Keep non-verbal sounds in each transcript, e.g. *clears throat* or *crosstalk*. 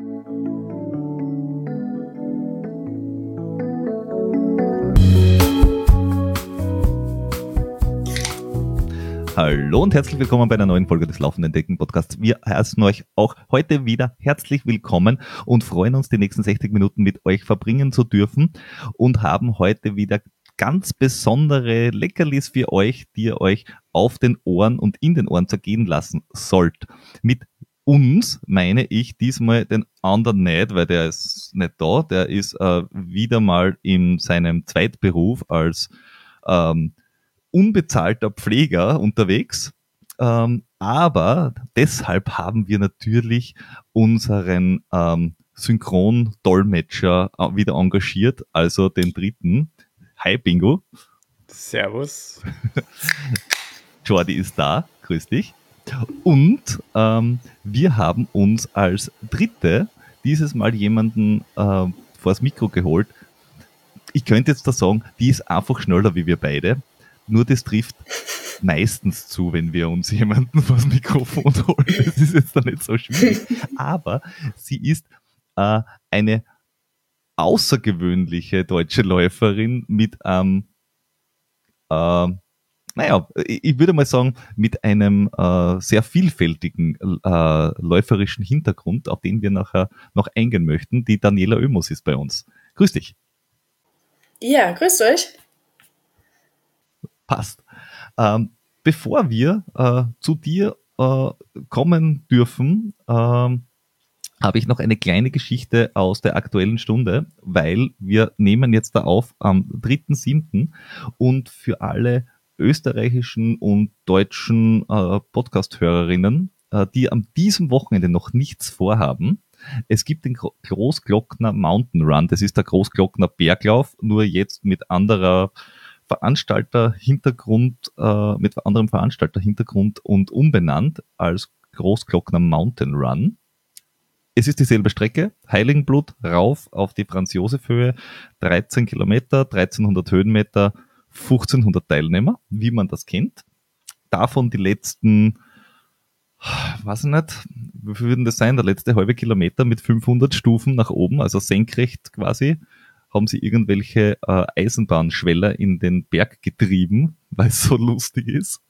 Hallo und herzlich willkommen bei einer neuen Folge des Laufenden Decken Podcasts. Wir heißen euch auch heute wieder herzlich willkommen und freuen uns, die nächsten 60 Minuten mit euch verbringen zu dürfen und haben heute wieder ganz besondere Leckerlis für euch, die ihr euch auf den Ohren und in den Ohren zergehen lassen sollt. Mit uns meine ich diesmal den anderen nicht, weil der ist nicht da. Der ist äh, wieder mal in seinem Zweitberuf als ähm, unbezahlter Pfleger unterwegs. Ähm, aber deshalb haben wir natürlich unseren ähm, Synchron-Dolmetscher äh, wieder engagiert, also den dritten. Hi Bingo. Servus. *laughs* Jordi ist da, grüß dich. Und ähm, wir haben uns als Dritte dieses Mal jemanden äh, vors Mikro geholt. Ich könnte jetzt da sagen, die ist einfach schneller wie wir beide. Nur das trifft meistens zu, wenn wir uns *laughs* jemanden vors Mikrofon holen. Das ist jetzt da nicht so schwierig. Aber sie ist äh, eine außergewöhnliche deutsche Läuferin mit einem, ähm, äh, naja, ich würde mal sagen, mit einem äh, sehr vielfältigen äh, läuferischen Hintergrund, auf den wir nachher noch eingehen möchten. Die Daniela Oemus ist bei uns. Grüß dich. Ja, grüßt euch passt. Ähm, bevor wir äh, zu dir äh, kommen dürfen, ähm, habe ich noch eine kleine Geschichte aus der aktuellen Stunde, weil wir nehmen jetzt da auf am 3.7. und für alle österreichischen und deutschen äh, Podcast-Hörerinnen, äh, die an diesem Wochenende noch nichts vorhaben, es gibt den Großglockner Mountain Run. Das ist der Großglockner Berglauf, nur jetzt mit anderer Veranstalterhintergrund, äh, mit anderem Veranstalterhintergrund und umbenannt als Großglockner Mountain Run. Es ist dieselbe Strecke, Heiligenblut, rauf auf die Franz Josef Höhe, 13 Kilometer, 1300 Höhenmeter, 1500 Teilnehmer, wie man das kennt. Davon die letzten, weiß ich nicht, wie viel würden das sein? Der letzte halbe Kilometer mit 500 Stufen nach oben, also senkrecht quasi haben sie irgendwelche äh, Eisenbahnschweller in den Berg getrieben, *laughs* weil es so lustig ist.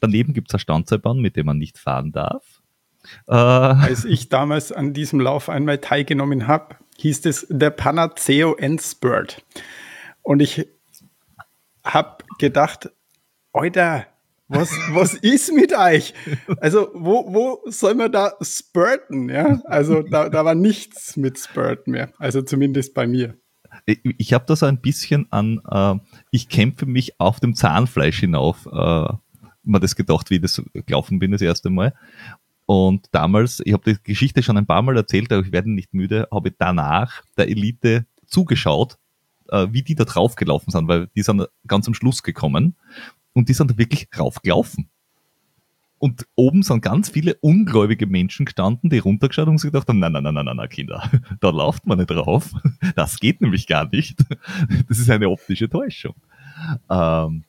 Daneben gibt es eine Standseilbahn, mit der man nicht fahren darf. Äh, Als ich damals an diesem Lauf einmal teilgenommen habe, hieß es der Panaceo Endspurt. Und ich habe gedacht, Alter, was, was *laughs* ist mit euch? Also, wo, wo soll man da spurten? Ja? Also, da, da war nichts mit Spurt mehr. Also, zumindest bei mir ich, ich habe da so ein bisschen an, äh, ich kämpfe mich auf dem Zahnfleisch hinauf, äh, mir das gedacht, wie ich das gelaufen bin das erste Mal. Und damals, ich habe die Geschichte schon ein paar Mal erzählt, aber ich werde nicht müde, habe ich danach der Elite zugeschaut, äh, wie die da drauf gelaufen sind, weil die sind ganz am Schluss gekommen und die sind da wirklich raufgelaufen. Und oben sind ganz viele ungläubige Menschen gestanden, die runtergeschaut und sich gedacht haben, nein, nein, nein, nein, nein, Kinder, *laughs* da lauft man nicht drauf. *laughs* Das geht nämlich gar nicht. *laughs* Das ist eine optische Täuschung. Ähm,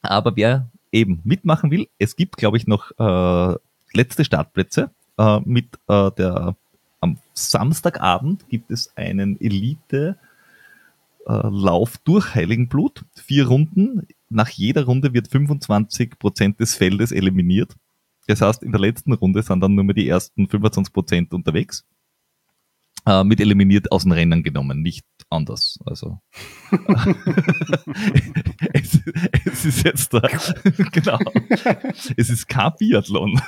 aber wer eben mitmachen will, es gibt, glaube ich, noch äh, letzte Startplätze äh, mit äh, der am Samstagabend gibt es einen Elite äh, Lauf durch Heiligenblut, vier Runden nach jeder Runde wird 25 Prozent des Feldes eliminiert. Das heißt, in der letzten Runde sind dann nur mehr die ersten 25 Prozent unterwegs. Äh, mit eliminiert aus dem Rennen genommen, nicht anders. Also *laughs* es, es, ist jetzt da, *laughs* genau. Es ist kein Biathlon.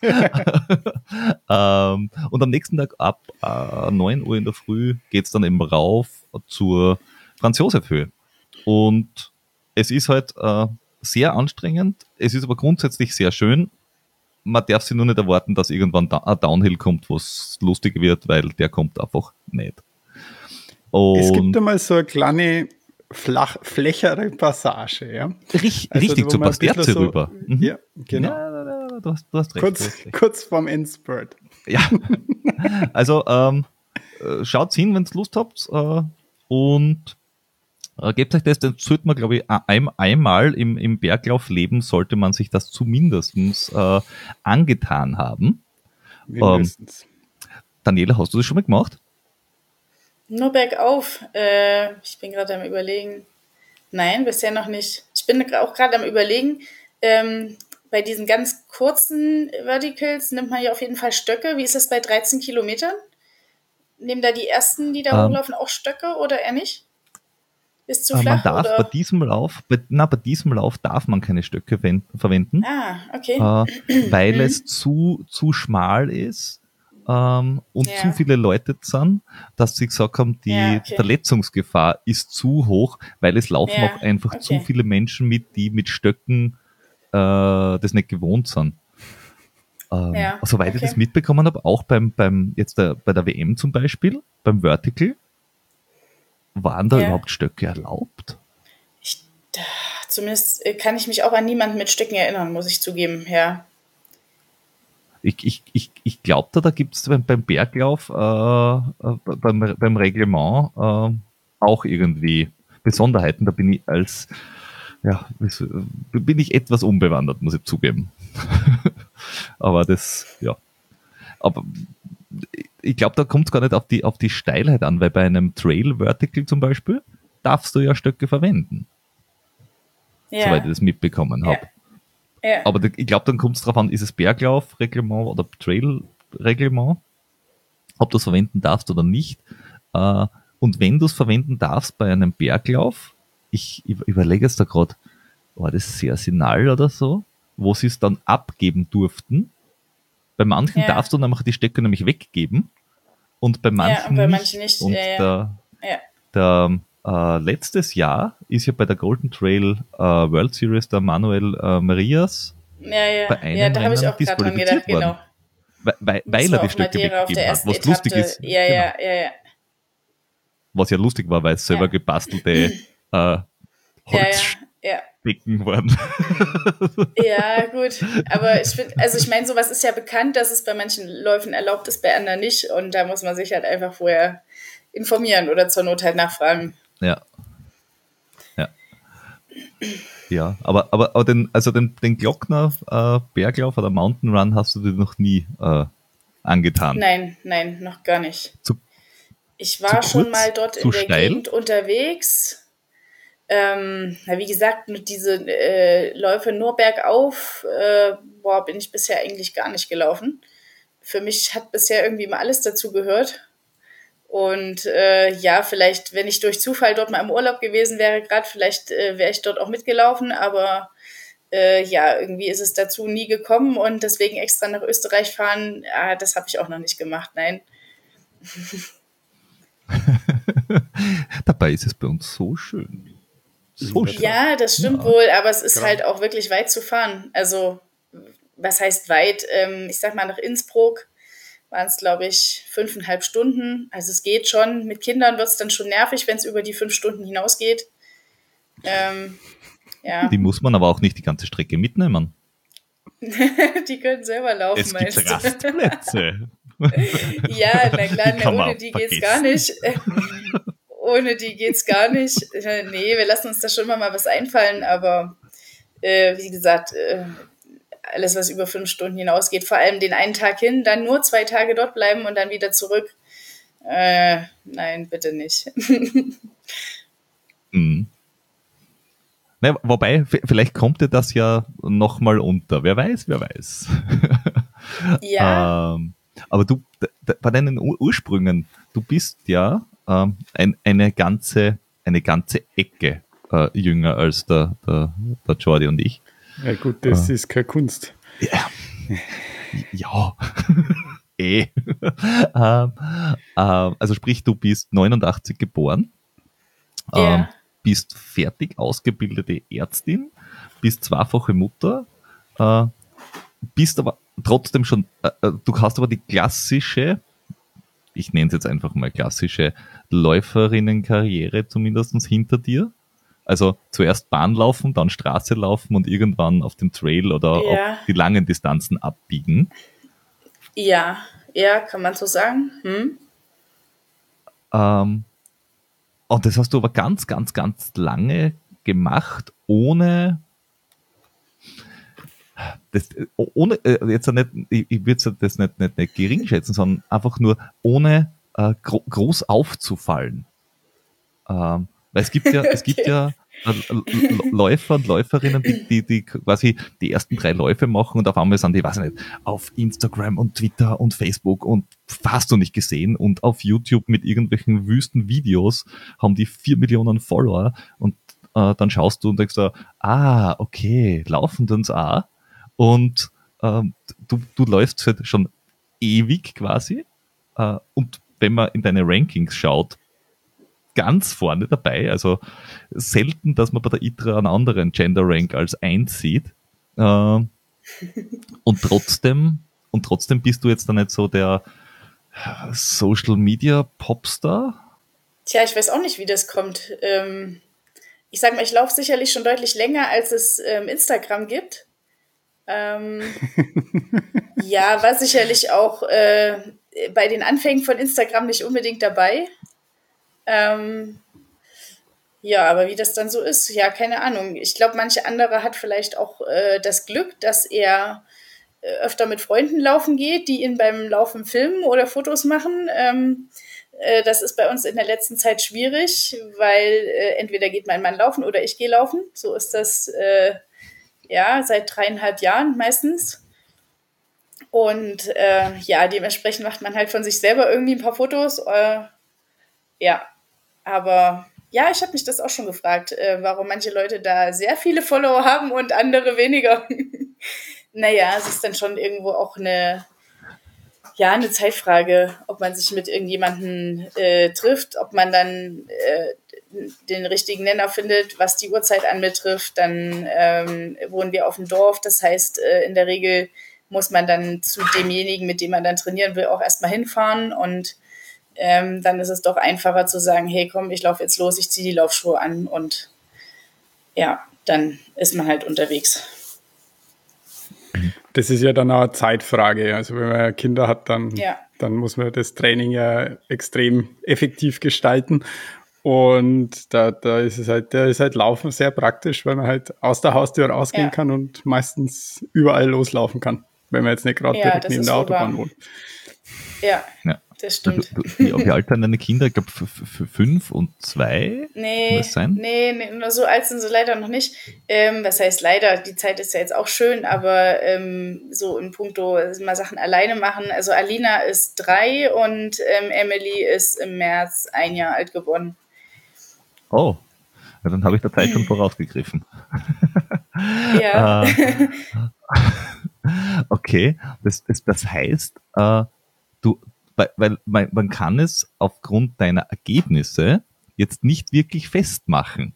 *laughs* ähm, und am nächsten Tag ab äh, 9 Uhr in der Früh geht's dann eben rauf zur Franz-Josef-Höhe. Und es ist halt äh, sehr anstrengend, es ist aber grundsätzlich sehr schön. Man darf sich nur nicht erwarten, dass irgendwann ein Downhill kommt, was lustig wird, weil der kommt einfach nicht. Und es gibt einmal so eine kleine flach, flächere Passage, ja. Richtig, also, richtig zu Pasterze so, rüber. Mhm. Ja, genau. Ja, du, hast, du hast recht. Kurz, du hast recht. kurz vorm Endspurt. Ja. *laughs* also ähm, äh, schaut hin, wenn ihr Lust habt. Äh, und äh, gebt euch das, das sollte man, glaube ich, ein, einmal im, im Berglaufleben sollte man sich das zumindest äh, angetan haben. Mindestens. Ähm, Daniela, hast du das schon mal gemacht? Nur bergauf. Äh, ich bin gerade am Überlegen. Nein, bisher noch nicht. Ich bin auch gerade am Überlegen. Ähm, bei diesen ganz kurzen Verticals nimmt man ja auf jeden Fall Stöcke. Wie ist das bei 13 Kilometern? Nehmen da die ersten, die da ähm, hochlaufen, auch Stöcke oder eher nicht? Ist zu äh, flach? Man darf oder? bei diesem Lauf, bei, na, bei diesem Lauf darf man keine Stöcke verwenden. Ah, okay. Äh, *clears throat* weil es zu, zu schmal ist ähm, und Ja. zu viele Leute sind, dass sie gesagt haben, die Ja, okay. Verletzungsgefahr ist zu hoch, weil es laufen Ja, auch einfach zu okay. viele Menschen mit, die mit Stöcken äh, das nicht gewohnt sind. Ähm, Ja, soweit ich okay. das mitbekommen habe, auch beim, beim jetzt der, bei der WM zum Beispiel, beim Vertical, waren da Ja. überhaupt Stöcke erlaubt? Ich, zumindest äh, kann ich mich auch an niemanden mit Stöcken erinnern, muss ich zugeben. Ja. Ich, ich, ich, ich glaube, da, da gibt es beim, beim Berglauf, äh, äh, beim, beim Reglement äh, auch irgendwie Besonderheiten. Da bin ich als, ja, bin ich etwas unbewandert, muss ich zugeben. *laughs* Aber das, ja. Aber ich glaube, da kommt es gar nicht auf die, auf die Steilheit an, weil bei einem Trail Vertical zum Beispiel darfst du ja Stöcke verwenden, Ja. soweit ich das mitbekommen habe. Ja. ja. Aber ich glaube, dann kommt es darauf an, ist es Berglaufreglement oder Trailreglement, ob du es verwenden darfst oder nicht. Äh, Und wenn du es verwenden darfst bei einem Berglauf, ich über- überlege jetzt da gerade, war das sehr Sinal oder so, wo sie es dann abgeben durften. Bei manchen Ja. darfst du nämlich die Stöcke nämlich weggeben und bei manchen, und bei nicht. manchen nicht, Und ja, ja. Der, Ja. der äh, letztes Jahr ist ja bei der Golden Trail äh, World Series der Manuel äh, Marias, Ja, ja. bei einem ja, da habe ich auch gerade dran gedacht, disqualifiziert worden. genau. weil, weil, er die Stöcke weggegeben hat. Was Etappe. lustig ist, Ja, genau, ja, ja, ja. was ja lustig war, weil es selber Ja. gebastelte äh, Ja, Holzbecken ja, ja. waren. *laughs* Ja, gut. Aber ich finde, also ich meine, sowas ist ja bekannt, dass es bei manchen Läufen erlaubt ist, bei anderen nicht. Und da muss man sich halt einfach vorher informieren oder zur Not halt nachfragen. Ja. Ja. Ja, aber, aber, aber den, also den, den Glockner äh, Berglauf oder Mountain Run hast du dir noch nie äh, angetan. Nein, nein, noch gar nicht. Zu- ich war schon mal dort in der steil? Gegend unterwegs. Ähm, wie gesagt, diese äh, Läufe nur bergauf, äh, boah, bin ich bisher eigentlich gar nicht gelaufen. Für mich hat bisher irgendwie immer alles dazu gehört. Und äh, ja, vielleicht, wenn ich durch Zufall dort mal im Urlaub gewesen wäre, gerade vielleicht äh, wäre ich dort auch mitgelaufen, aber äh, ja, irgendwie ist es dazu nie gekommen und deswegen extra nach Österreich fahren, ah, das habe ich auch noch nicht gemacht, nein. *laughs* Dabei ist es bei uns so schön. So. Ja, das stimmt Ja. wohl, aber es ist Genau. halt auch wirklich weit zu fahren. Also, was heißt weit? Ähm, ich sag mal, nach Innsbruck waren es, glaube ich, fünfeinhalb Stunden. Also es geht schon. Mit Kindern wird es dann schon nervig, wenn es über die fünf Stunden hinausgeht. Ähm, ja, Die muss man aber auch nicht die ganze Strecke mitnehmen. *laughs* die können selber laufen, Es gibt meinst du? Rastplätze. *laughs* Ja, na klar, ne, ohne die geht's vergessen. gar nicht. *laughs* ohne die geht's gar nicht. *laughs* Äh, Nee, wir lassen uns da schon mal was einfallen, aber äh, wie gesagt, äh, alles, was über fünf Stunden hinausgeht, vor allem den einen Tag hin, dann nur zwei Tage dort bleiben und dann wieder zurück. Äh, nein, bitte nicht. *laughs* Mhm. Ne, wobei, vielleicht kommt dir das ja nochmal unter. Wer weiß, wer weiß. *laughs* ja, Ähm, aber du, bei deinen Ur Ursprüngen, du bist ja ähm, ein, eine ganze, eine ganze Ecke äh, jünger als der, der, der Jordi und ich. Ja gut, das Ah. ist keine Kunst. Ja. *laughs* ja. *laughs* eh. *laughs* ähm, ähm, also sprich, du bist 89 geboren, ähm, Ja. bist fertig ausgebildete Ärztin, bist zweifache Mutter, äh, bist aber trotzdem schon, äh, äh, du hast aber die klassische, ich nenne es jetzt einfach mal klassische Läuferinnenkarriere zumindest hinter dir. Also zuerst Bahn laufen, dann Straße laufen und irgendwann auf dem Trail oder Ja. auf die langen Distanzen abbiegen. ja, ja, kann man so sagen. Hm? Ähm, und das hast du aber ganz, ganz, ganz lange gemacht, ohne, das, ohne, äh, jetzt nicht, ich, ich würde das nicht, nicht, nicht gering schätzen, sondern einfach nur ohne äh, gro groß aufzufallen. Ähm, weil es gibt ja, *laughs* es gibt ja Läufer und Läuferinnen, die, die, die quasi die ersten drei Läufe machen und auf einmal sind die, weiß ich nicht, auf Instagram und Twitter und Facebook und hast du nicht gesehen und auf YouTube mit irgendwelchen wüsten Videos haben die vier Millionen Follower und äh, dann schaust du und denkst so, ah, okay, laufen uns auch und äh, du, du läufst halt schon ewig quasi äh, und wenn man in deine Rankings schaut, ganz vorne dabei. Also selten, dass man bei der ITRA einen anderen Gender Rank als eins sieht. Äh, und trotzdem, und trotzdem bist du jetzt da nicht so der Social Media Popstar? Tja, ich weiß auch nicht, wie das kommt. Ähm, ich sag mal, ich laufe sicherlich schon deutlich länger, als es ähm, Instagram gibt. Ähm, *laughs* ja, war sicherlich auch äh, bei den Anfängen von Instagram nicht unbedingt dabei. Ähm, ja, aber wie das dann so ist, ja, keine Ahnung. Ich glaube, manche andere hat vielleicht auch äh, das Glück, dass er äh, öfter mit Freunden laufen geht, die ihn beim Laufen filmen oder Fotos machen. Ähm, äh, das ist bei uns in der letzten Zeit schwierig, weil äh, entweder geht mein Mann laufen oder ich gehe laufen. So ist das äh, ja seit dreieinhalb Jahren meistens. Und äh, ja, dementsprechend macht man halt von sich selber irgendwie ein paar Fotos. ja, aber ja, ich habe mich das auch schon gefragt, äh, warum manche Leute da sehr viele Follower haben und andere weniger. *laughs* naja, es ist dann schon irgendwo auch eine, ja, eine Zeitfrage, ob man sich mit irgendjemandem äh, trifft, ob man dann äh, den richtigen Nenner findet, was die Uhrzeit anbetrifft. Dann ähm, wohnen wir auf dem Dorf, das heißt, äh, in der Regel muss man dann zu demjenigen, mit dem man dann trainieren will, auch erstmal hinfahren und ähm, dann ist es doch einfacher zu sagen, hey komm, ich laufe jetzt los, ich ziehe die Laufschuhe an und ja, dann ist man halt unterwegs. Das ist ja dann auch eine Zeitfrage. Also wenn man Kinder hat, dann, ja. dann muss man das Training ja extrem effektiv gestalten. Und da, da ist es halt, da ist halt Laufen sehr praktisch, weil man halt aus der Haustür rausgehen ja. kann und meistens überall loslaufen kann, wenn man jetzt nicht gerade ja, direkt neben der Autobahn wohnt. Ja. ja das stimmt. Wie, wie alt sind deine Kinder? Ich glaube, fünf und zwei? Nee, nee, nee, nur so alt sind sie leider noch nicht. Ähm, was heißt leider? Die Zeit ist ja jetzt auch schön, aber ähm, so in puncto mal Sachen alleine machen. Also Alina ist drei und ähm, Emily ist im März ein Jahr alt geworden. Oh, ja, dann habe ich der Zeit schon *laughs* vorausgegriffen. Ja. *laughs* Äh, *laughs* *laughs* okay, das, das, das heißt, äh, du, weil, man, man kann es aufgrund deiner Ergebnisse jetzt nicht wirklich festmachen.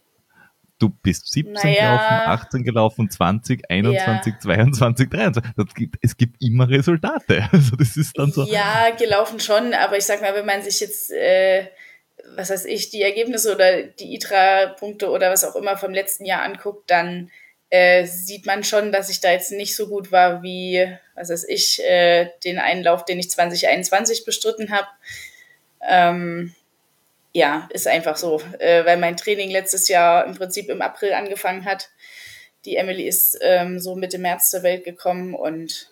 Du bist 17 naja. gelaufen, 18 gelaufen, 20, 21, ja. 22, 23. Das gibt, es gibt immer Resultate. *laughs* Also das ist dann so. Ja, gelaufen schon, aber ich sag mal, wenn man sich jetzt, äh, was weiß ich, die Ergebnisse oder die ITRA-Punkte oder was auch immer vom letzten Jahr anguckt, dann äh, sieht man schon, dass ich da jetzt nicht so gut war wie, was weiß ich, äh, den Einlauf, den ich 2021 bestritten habe. Ähm, ja, ist einfach so, äh, weil mein Training letztes Jahr im Prinzip im April angefangen hat. Die Emily ist ähm, so Mitte März zur Welt gekommen und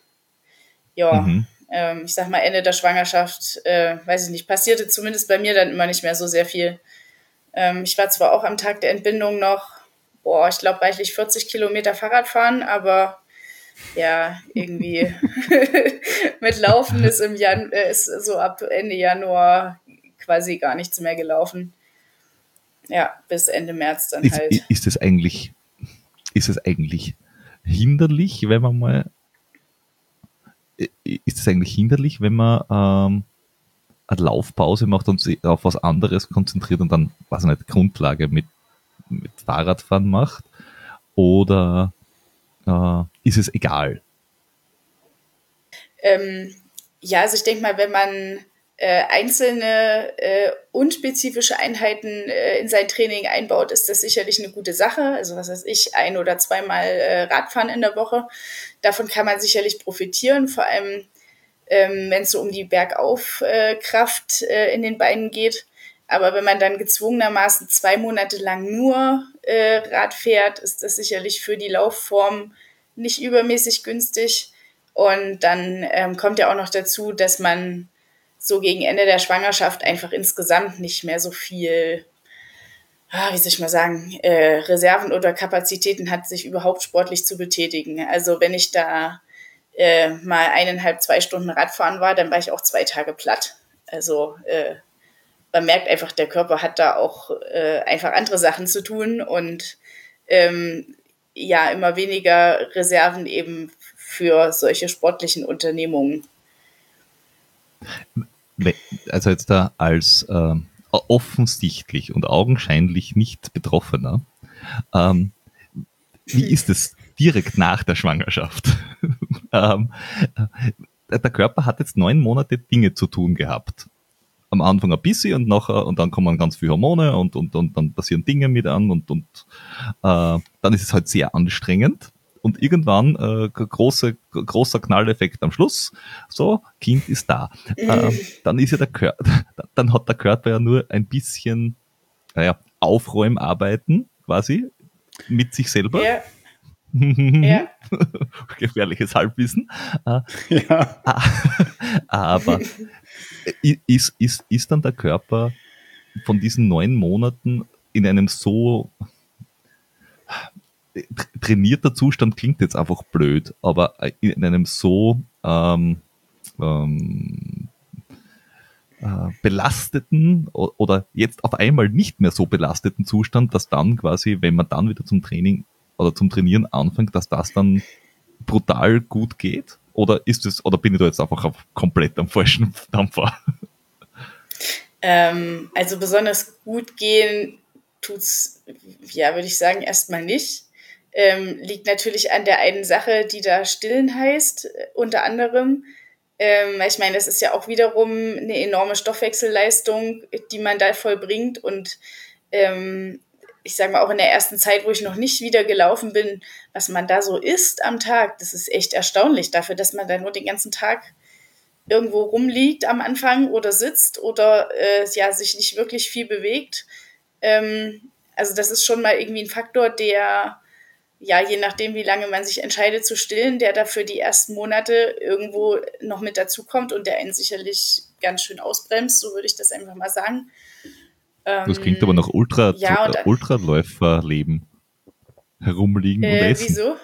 ja, mhm. ähm, ich sag mal, Ende der Schwangerschaft, äh, weiß ich nicht, passierte zumindest bei mir dann immer nicht mehr so sehr viel. Ähm, ich war zwar auch am Tag der Entbindung noch boah, ich glaube, reichlich 40 Kilometer Fahrrad fahren, aber ja, irgendwie *laughs* *laughs* mit Laufen ist im Jan äh, ist so ab Ende Januar quasi gar nichts mehr gelaufen. Ja, bis Ende März dann ist, halt. Ist es eigentlich, ist es eigentlich hinderlich, wenn man mal, ist es eigentlich hinderlich, wenn man ähm, eine Laufpause macht und sich auf was anderes konzentriert und dann, was nicht, Grundlage mit mit Fahrradfahren macht? Oder äh, ist es egal? Ähm, ja, also ich denke mal, wenn man äh, einzelne äh, unspezifische Einheiten äh, in sein Training einbaut, ist das sicherlich eine gute Sache. Also was weiß ich, ein oder zweimal äh, Radfahren in der Woche. Davon kann man sicherlich profitieren, vor allem ähm, wenn es so um die Bergaufkraft äh, in den Beinen geht. Aber wenn man dann gezwungenermaßen zwei Monate lang nur äh, Rad fährt, ist das sicherlich für die Laufform nicht übermäßig günstig. Und dann ähm, kommt ja auch noch dazu, dass man so gegen Ende der Schwangerschaft einfach insgesamt nicht mehr so viel, ah, wie soll ich mal sagen, äh, Reserven oder Kapazitäten hat, sich überhaupt sportlich zu betätigen. Also wenn ich da äh, mal eineinhalb, zwei Stunden Radfahren war, dann war ich auch zwei Tage platt. Also äh, man merkt einfach, der Körper hat da auch äh, einfach andere Sachen zu tun und ähm, ja, immer weniger Reserven eben für solche sportlichen Unternehmungen. Also jetzt da als äh, offensichtlich und augenscheinlich nicht Betroffener, ähm, wie ist es direkt nach der Schwangerschaft? *laughs* ähm, äh, der Körper hat jetzt neun Monate Dinge zu tun gehabt. Am Anfang ein bisschen und nachher, und dann kommen ganz viele Hormone und, und, und dann passieren Dinge mit an und, und äh, dann ist es halt sehr anstrengend. Und irgendwann äh, große, großer Knalleffekt am Schluss. So, Kind ist da. Äh, *laughs* dann ist ja der Körper, *laughs* dann hat der Körper ja nur ein bisschen, naja, Aufräumarbeiten quasi mit sich selber. Ja. *laughs* ja. Gefährliches Halbwissen. Äh, ja. Aber ist, ist, ist dann der Körper von diesen neun Monaten in einem so trainierter Zustand klingt jetzt einfach blöd, aber in einem so ähm, ähm, äh, belasteten oder jetzt auf einmal nicht mehr so belasteten Zustand, dass dann quasi, wenn man dann wieder zum Training oder zum Trainieren anfängt, dass das dann brutal gut geht? Oder ist es, oder bin ich da jetzt einfach komplett am falschen Dampfer? Ähm, also besonders gut gehen tut's, ja, würde ich sagen, erstmal nicht. Ähm, liegt natürlich an der einen Sache, die da stillen heißt, äh, unter anderem. Ähm, ich meine, das ist ja auch wiederum eine enorme Stoffwechselleistung, die man da vollbringt. Und ähm, ich sage mal, auch in der ersten Zeit, wo ich noch nicht wieder gelaufen bin, was man da so isst am Tag, das ist echt erstaunlich dafür, dass man da nur den ganzen Tag irgendwo rumliegt am Anfang oder sitzt oder äh, ja, sich nicht wirklich viel bewegt. Ähm, also das ist schon mal irgendwie ein Faktor, der ja, je nachdem, wie lange man sich entscheidet zu stillen, der dafür die ersten Monate irgendwo noch mit dazukommt und der einen sicherlich ganz schön ausbremst, so würde ich das einfach mal sagen. Das klingt aber nach Ultra, ja, Ultraläuferleben. Herumliegen äh, und essen. Wieso?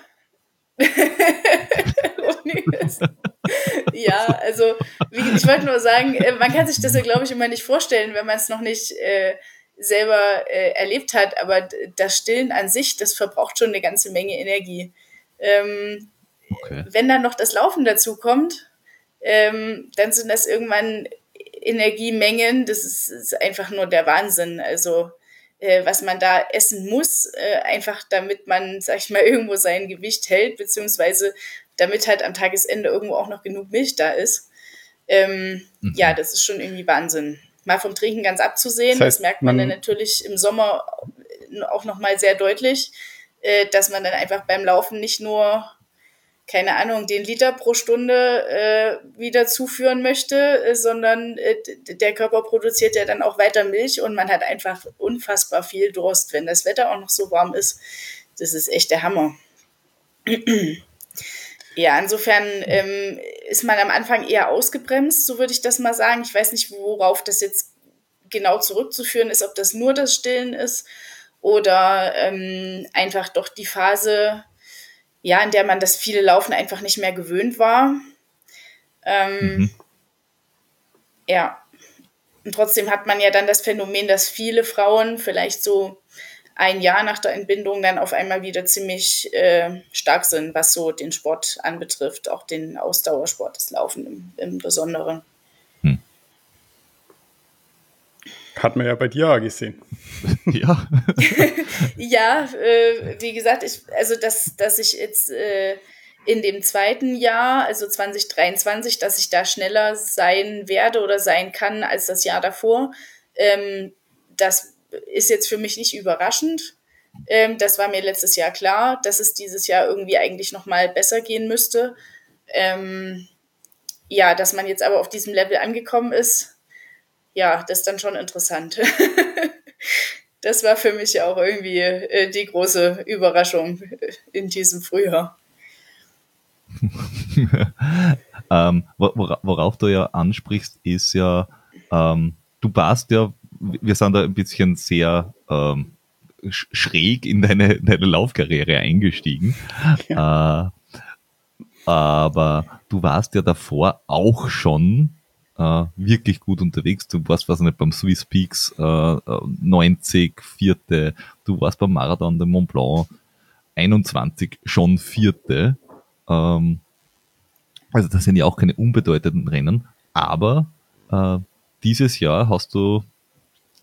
*laughs* ja, also ich wollte nur sagen, äh, man kann sich das ja, glaube ich, immer nicht vorstellen, wenn man es noch nicht äh, selber äh, erlebt hat, aber das Stillen an sich, das verbraucht schon eine ganze Menge Energie. Ähm, okay. Wenn dann noch das Laufen dazu kommt, ähm, dann sind das irgendwann Energiemengen, das ist, ist einfach nur der Wahnsinn. Also äh, was man da essen muss, äh, einfach damit man, sag ich mal, *laughs* irgendwo sein Gewicht hält, beziehungsweise damit halt am Tagesende irgendwo auch noch genug Milch da ist. Ähm, mhm. Ja, das ist schon irgendwie Wahnsinn. Mal vom Trinken ganz abzusehen, das, heißt, das merkt man, man dann natürlich im Sommer auch nochmal sehr deutlich, äh, dass man dann einfach beim Laufen nicht nur keine Ahnung, den Liter pro Stunde äh, wieder zuführen möchte, äh, sondern äh, der Körper produziert ja dann auch weiter Milch und man hat einfach unfassbar viel Durst, wenn das Wetter auch noch so warm ist. Das ist echt der Hammer. *clears throat* ja, insofern ähm, ist man am Anfang eher ausgebremst, so würde ich das mal sagen. Ich weiß nicht, worauf das jetzt genau zurückzuführen ist, ob das nur das Stillen ist oder ähm, einfach doch die Phase, ja, in der man das viele Laufen einfach nicht mehr gewöhnt war. Ähm, mhm. Ja. Und trotzdem hat man ja dann das Phänomen, dass viele Frauen vielleicht so ein Jahr nach der Entbindung dann auf einmal wieder ziemlich äh, stark sind, was so den Sport anbetrifft, auch den Ausdauersport, das Laufen im, im Besonderen. Hat man ja bei dir gesehen. *laughs* ja. *laughs* ja, äh, wie gesagt, ich, also dass, dass ich jetzt äh, in dem zweiten Jahr, also 2023, dass ich da schneller sein werde oder sein kann als das Jahr davor, ähm, das ist jetzt für mich nicht überraschend. Ähm, das war mir letztes Jahr klar, dass es dieses Jahr irgendwie eigentlich noch mal besser gehen müsste. Ähm, ja, dass man jetzt aber auf diesem Level angekommen ist, ja, das ist dann schon interessant. *laughs* das war für mich auch irgendwie äh, die große Überraschung in diesem Frühjahr. *laughs* ähm, worauf du ja ansprichst, ist ja, ähm, du warst ja, wir sind da ein bisschen sehr ähm, schräg in deine, deine Laufkarriere eingestiegen. Ja. Äh, aber du warst ja davor auch schon äh, wirklich gut unterwegs. Du warst, was nicht, beim Swiss Peaks äh, 90, vierte. Du warst beim Marathon de Mont Blanc 21 schon vierte. Ähm, also das sind ja auch keine unbedeutenden Rennen. Aber äh, dieses Jahr hast du,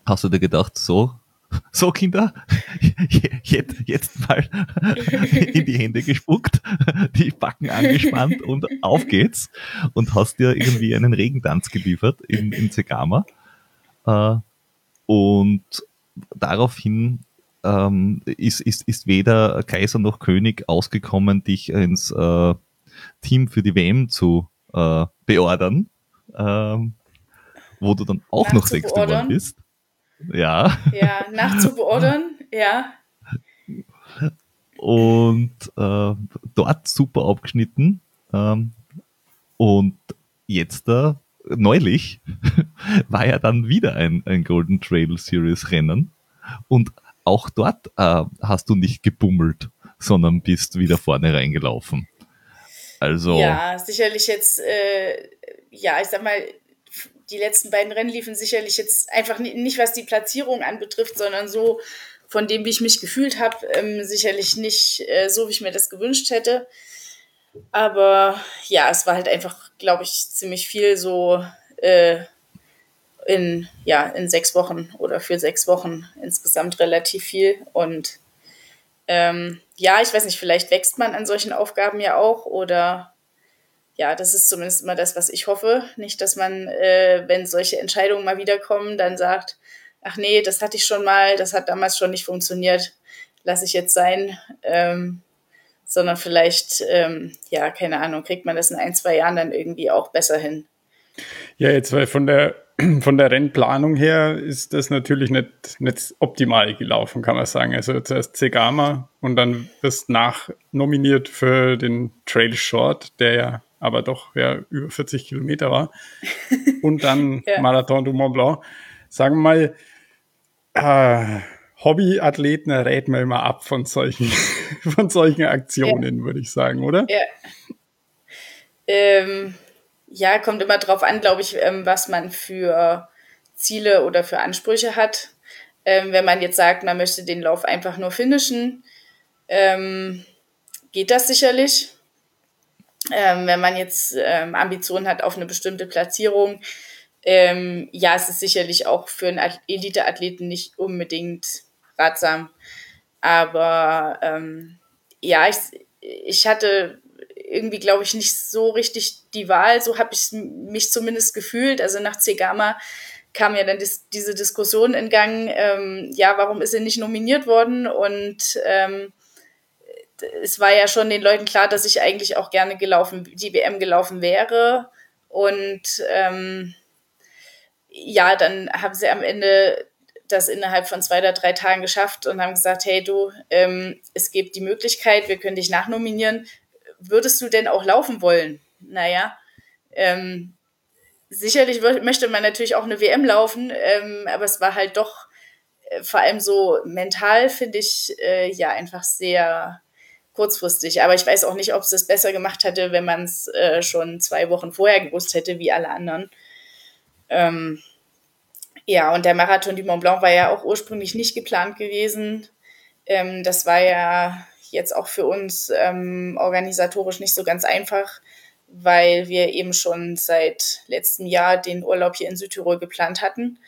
hast du dir gedacht, so, *laughs* so Kinder, *laughs* jetzt, jetzt mal *laughs* in die Hände gespuckt, die Backen angespannt und auf geht's und hast dir irgendwie einen Regentanz geliefert in, in Zegama. Äh, und daraufhin ähm, ist, ist, ist weder Kaiser noch König ausgekommen, dich ins äh, Team für die WM zu äh, beordern, ähm, wo du dann auch noch Sechster geworden bist. Ja. Ja, nachzubeordern, ja. Und äh, dort super abgeschnitten. Ähm, und jetzt da, äh, neulich, *laughs* war ja dann wieder ein, ein Golden Trail Series Rennen. Und auch dort äh, hast du nicht gebummelt, sondern bist wieder vorne reingelaufen. Also. Ja, sicherlich jetzt, äh, ja, ich sag mal, die letzten beiden Rennen liefen sicherlich jetzt einfach nicht, was die Platzierung anbetrifft, sondern so von dem, wie ich mich gefühlt habe, ähm, sicherlich nicht äh, so, wie ich mir das gewünscht hätte. Aber ja, es war halt einfach, glaube ich, ziemlich viel so äh, in, ja, in sechs Wochen oder für sechs Wochen insgesamt relativ viel. Und ähm, ja, ich weiß nicht, vielleicht wächst man an solchen Aufgaben ja auch oder ja, das ist zumindest immer das, was ich hoffe. Nicht, dass man, äh, wenn solche Entscheidungen mal wiederkommen, dann sagt, ach nee, das hatte ich schon mal, das hat damals schon nicht funktioniert, lasse ich jetzt sein. Ähm, sondern vielleicht, ähm, ja, keine Ahnung, kriegt man das in ein, zwei Jahren dann irgendwie auch besser hin. Ja, jetzt weil von der *clears throat* von der Rennplanung her ist das natürlich nicht, nicht optimal gelaufen, kann man sagen. Also zuerst Zegama und dann wirst nachnominiert für den Trail Short, der ja aber doch ja, über 40 Kilometer war. *laughs* Und dann ja. Marathon du Mont Blanc. Sagen wir mal, äh, Hobbyathleten rät man immer ab von solchen, *laughs* von solchen Aktionen, ja. würde ich sagen, oder? Ja. Ähm, ja, kommt immer drauf an, glaube ich, ähm, was man für Ziele oder für Ansprüche hat. Ähm, wenn man jetzt sagt, man möchte den Lauf einfach nur finishen, ähm, geht das sicherlich ähm, wenn man jetzt ähm, Ambitionen hat auf eine bestimmte Platzierung, ähm, ja, es ist sicherlich auch für einen Elite-Athleten nicht unbedingt ratsam. Aber ähm, ja, ich, ich hatte irgendwie, glaube ich, nicht so richtig die Wahl. So habe ich mich zumindest gefühlt. Also nach Cegama kam ja dann dis diese Diskussion in Gang, ähm, ja, warum ist er nicht nominiert worden? Und ähm, es war ja schon den Leuten klar, dass ich eigentlich auch gerne gelaufen, die WM gelaufen wäre. Und ähm, ja, dann haben sie am Ende das innerhalb von zwei oder drei Tagen geschafft und haben gesagt, hey du, ähm, es gibt die Möglichkeit, wir können dich nachnominieren. Würdest du denn auch laufen wollen? Naja, ähm, sicherlich möchte man natürlich auch eine WM laufen, ähm, aber es war halt doch äh, vor allem so mental, finde ich, äh, ja, einfach sehr kurzfristig. Aber ich weiß auch nicht, ob es das besser gemacht hätte, wenn man es äh, schon zwei Wochen vorher gewusst hätte, wie alle anderen. Ähm, ja, und der Marathon du Mont Blanc war ja auch ursprünglich nicht geplant gewesen. Ähm, das war ja jetzt auch für uns ähm, organisatorisch nicht so ganz einfach, weil wir eben schon seit letztem Jahr den Urlaub hier in Südtirol geplant hatten.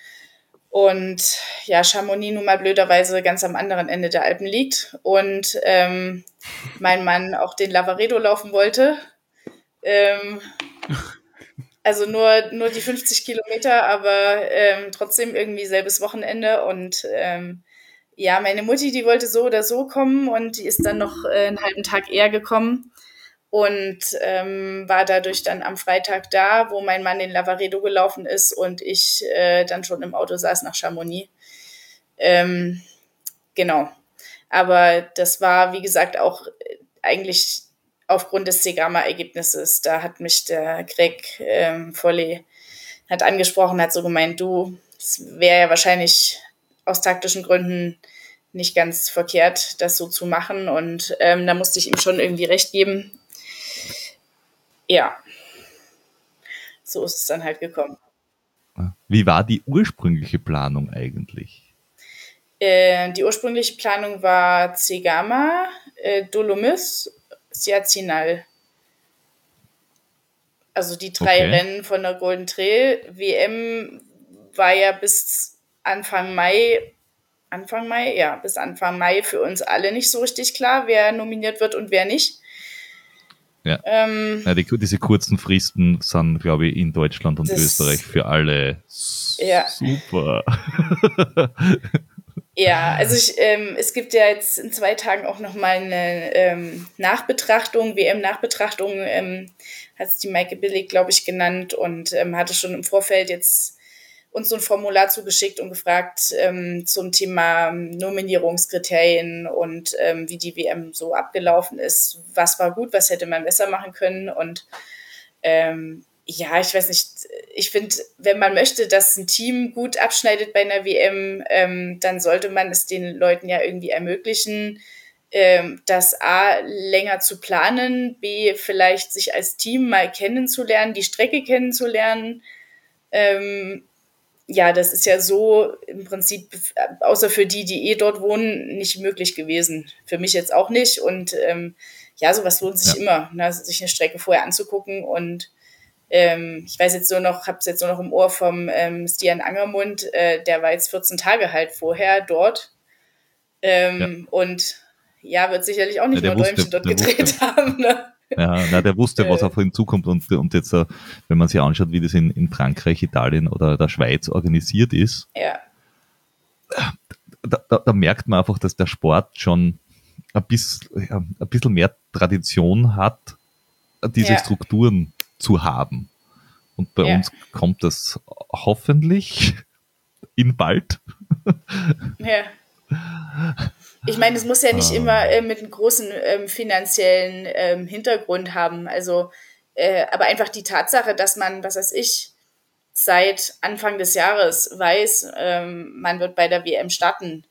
Und ja, Chamonix nun mal blöderweise ganz am anderen Ende der Alpen liegt und ähm, mein Mann auch den Lavaredo laufen wollte. Ähm, *laughs* also nur, nur die 50 Kilometer, aber ähm, trotzdem irgendwie selbes Wochenende. Und ähm, ja, meine Mutti, die wollte so oder so kommen und die ist dann noch äh, einen halben Tag eher gekommen und ähm, war dadurch dann am Freitag da, wo mein Mann den Lavaredo gelaufen ist und ich äh, dann schon im Auto saß nach Chamonix. Ähm, genau. Aber das war, wie gesagt, auch eigentlich aufgrund des Segama-Ergebnisses. Da hat mich der Greg ähm, Volley hat angesprochen, hat so gemeint, du, es wäre ja wahrscheinlich aus taktischen Gründen nicht ganz verkehrt, das so zu machen. Und ähm, da musste ich ihm schon irgendwie recht geben. Ja, so ist es dann halt gekommen. Wie war die ursprüngliche Planung eigentlich? Äh, die ursprüngliche Planung war Cegama, äh, Dolomis, Siazinal. Also die drei okay. Rennen von der Golden Trail. WM war ja bis Anfang Mai, Anfang Mai, ja, bis Anfang Mai für uns alle nicht so richtig klar, wer nominiert wird und wer nicht. Ja. Ähm, ja die, diese kurzen Fristen sind, glaube ich, in Deutschland und Österreich für alle ja. super. *laughs* Ja, also ich, ähm, es gibt ja jetzt in zwei Tagen auch nochmal eine ähm, Nachbetrachtung, WM-Nachbetrachtung, ähm, hat es die Maike Billig, glaube ich, genannt und ähm, hatte schon im Vorfeld jetzt uns so ein Formular zugeschickt und gefragt ähm, zum Thema Nominierungskriterien und ähm, wie die WM so abgelaufen ist. Was war gut, was hätte man besser machen können und ähm, ja, ich weiß nicht, ich finde, wenn man möchte, dass ein Team gut abschneidet bei einer WM, ähm, dann sollte man es den Leuten ja irgendwie ermöglichen, ähm, das A länger zu planen, B vielleicht sich als Team mal kennenzulernen, die Strecke kennenzulernen. Ähm, ja, das ist ja so im Prinzip, außer für die, die eh dort wohnen, nicht möglich gewesen. Für mich jetzt auch nicht. Und ähm, ja, sowas lohnt sich ja. immer, ne, sich eine Strecke vorher anzugucken und ähm, ich weiß jetzt nur noch, habe es jetzt nur noch im Ohr vom ähm, Stian Angermund, äh, der war jetzt 14 Tage halt vorher dort. Ähm, ja. Und ja, wird sicherlich auch nicht ja, nur Däumchen dort gedreht wusste. *laughs* haben. Ne? Ja, na, der wusste, was äh. auf ihn zukommt und, und jetzt, äh, wenn man sich anschaut, wie das in, in Frankreich, Italien oder der Schweiz organisiert ist, ja. da, da, da merkt man einfach, dass der Sport schon ein bisschen, ein bisschen mehr Tradition hat, diese ja. Strukturen zu haben. Und bei ja. uns kommt das hoffentlich in bald. Ja. Ich meine, es muss ja nicht ah. immer äh, mit einem großen ähm, finanziellen ähm, Hintergrund haben. Also, äh, aber einfach die Tatsache, dass man, was weiß ich, seit Anfang des Jahres weiß, ähm, man wird bei der WM starten.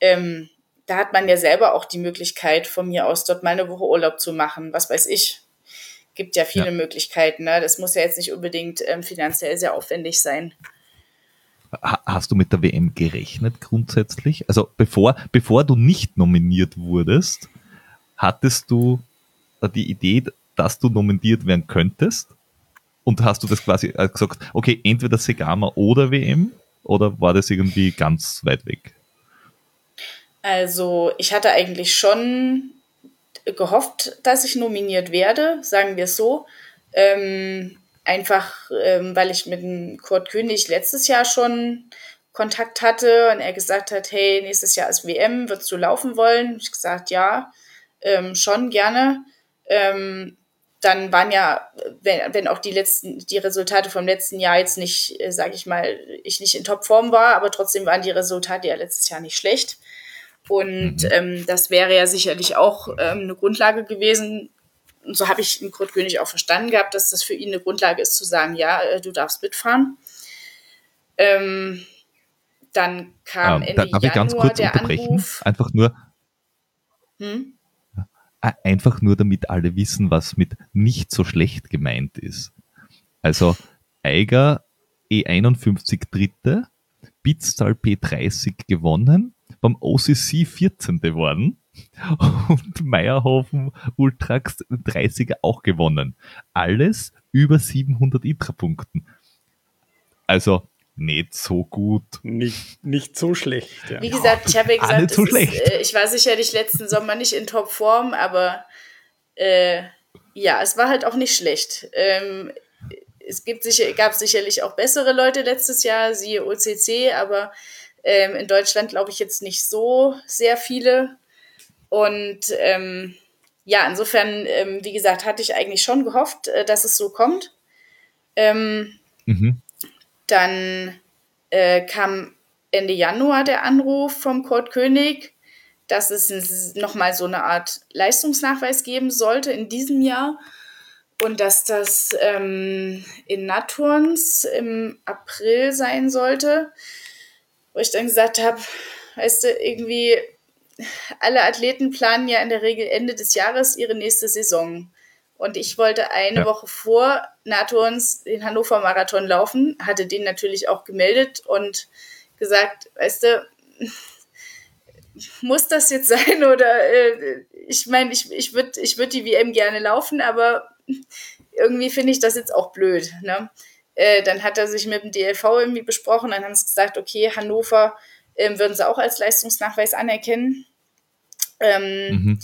Ähm, da hat man ja selber auch die Möglichkeit, von mir aus dort mal eine Woche Urlaub zu machen. Was weiß ich gibt ja viele ja. Möglichkeiten. Ne? Das muss ja jetzt nicht unbedingt ähm, finanziell sehr aufwendig sein. Hast du mit der WM gerechnet grundsätzlich? Also bevor, bevor du nicht nominiert wurdest, hattest du die Idee, dass du nominiert werden könntest? Und hast du das quasi äh, gesagt, okay, entweder Segama oder WM? Oder war das irgendwie ganz weit weg? Also ich hatte eigentlich schon gehofft, dass ich nominiert werde, sagen wir es so. Ähm, einfach, ähm, weil ich mit dem Kurt König letztes Jahr schon Kontakt hatte und er gesagt hat, hey, nächstes Jahr ist WM, würdest du laufen wollen? Ich gesagt, ja, ähm, schon gerne. Ähm, dann waren ja, wenn, wenn auch die letzten, die Resultate vom letzten Jahr jetzt nicht, äh, sage ich mal, ich nicht in Topform war, aber trotzdem waren die Resultate ja letztes Jahr nicht schlecht. Und mhm. ähm, das wäre ja sicherlich auch ähm, eine Grundlage gewesen. Und so habe ich Kurt König auch verstanden gehabt, dass das für ihn eine Grundlage ist, zu sagen, ja, äh, du darfst mitfahren. Ähm, dann kam ähm, Ende darf Januar ich ganz kurz der unterbrechen? Anruf. Einfach nur, hm? einfach nur, damit alle wissen, was mit nicht so schlecht gemeint ist. Also Eiger E51 Dritte, Bitztal P30 gewonnen, beim OCC 14. geworden *laughs* und Meierhofen Ultrax 30er auch gewonnen. Alles über 700 ITRA-Punkten. Also nicht so gut. Nicht, nicht so schlecht. Ja. Wie gesagt, ich habe ja gesagt, so. Ist, äh, ich war sicherlich letzten Sommer nicht in Topform, aber äh, ja, es war halt auch nicht schlecht. Ähm, es gibt sicher, gab sicherlich auch bessere Leute letztes Jahr, siehe OCC, aber ähm, in Deutschland glaube ich jetzt nicht so sehr viele. Und ähm, ja, insofern, ähm, wie gesagt, hatte ich eigentlich schon gehofft, äh, dass es so kommt. Ähm, mhm. Dann äh, kam Ende Januar der Anruf vom Kurt König, dass es nochmal so eine Art Leistungsnachweis geben sollte in diesem Jahr und dass das ähm, in Naturns im April sein sollte, wo ich dann gesagt habe, weißt du, irgendwie alle Athleten planen ja in der Regel Ende des Jahres ihre nächste Saison. Und ich wollte eine ja. Woche vor Naturns den Hannover Marathon laufen, hatte den natürlich auch gemeldet und gesagt, weißt du, *laughs* muss das jetzt sein oder äh, ich meine, ich, ich würde ich würd die WM gerne laufen, aber irgendwie finde ich das jetzt auch blöd. Ne? Äh, dann hat er sich mit dem DLV irgendwie besprochen, dann haben sie gesagt, okay, Hannover äh, würden sie auch als Leistungsnachweis anerkennen. Ähm, mhm.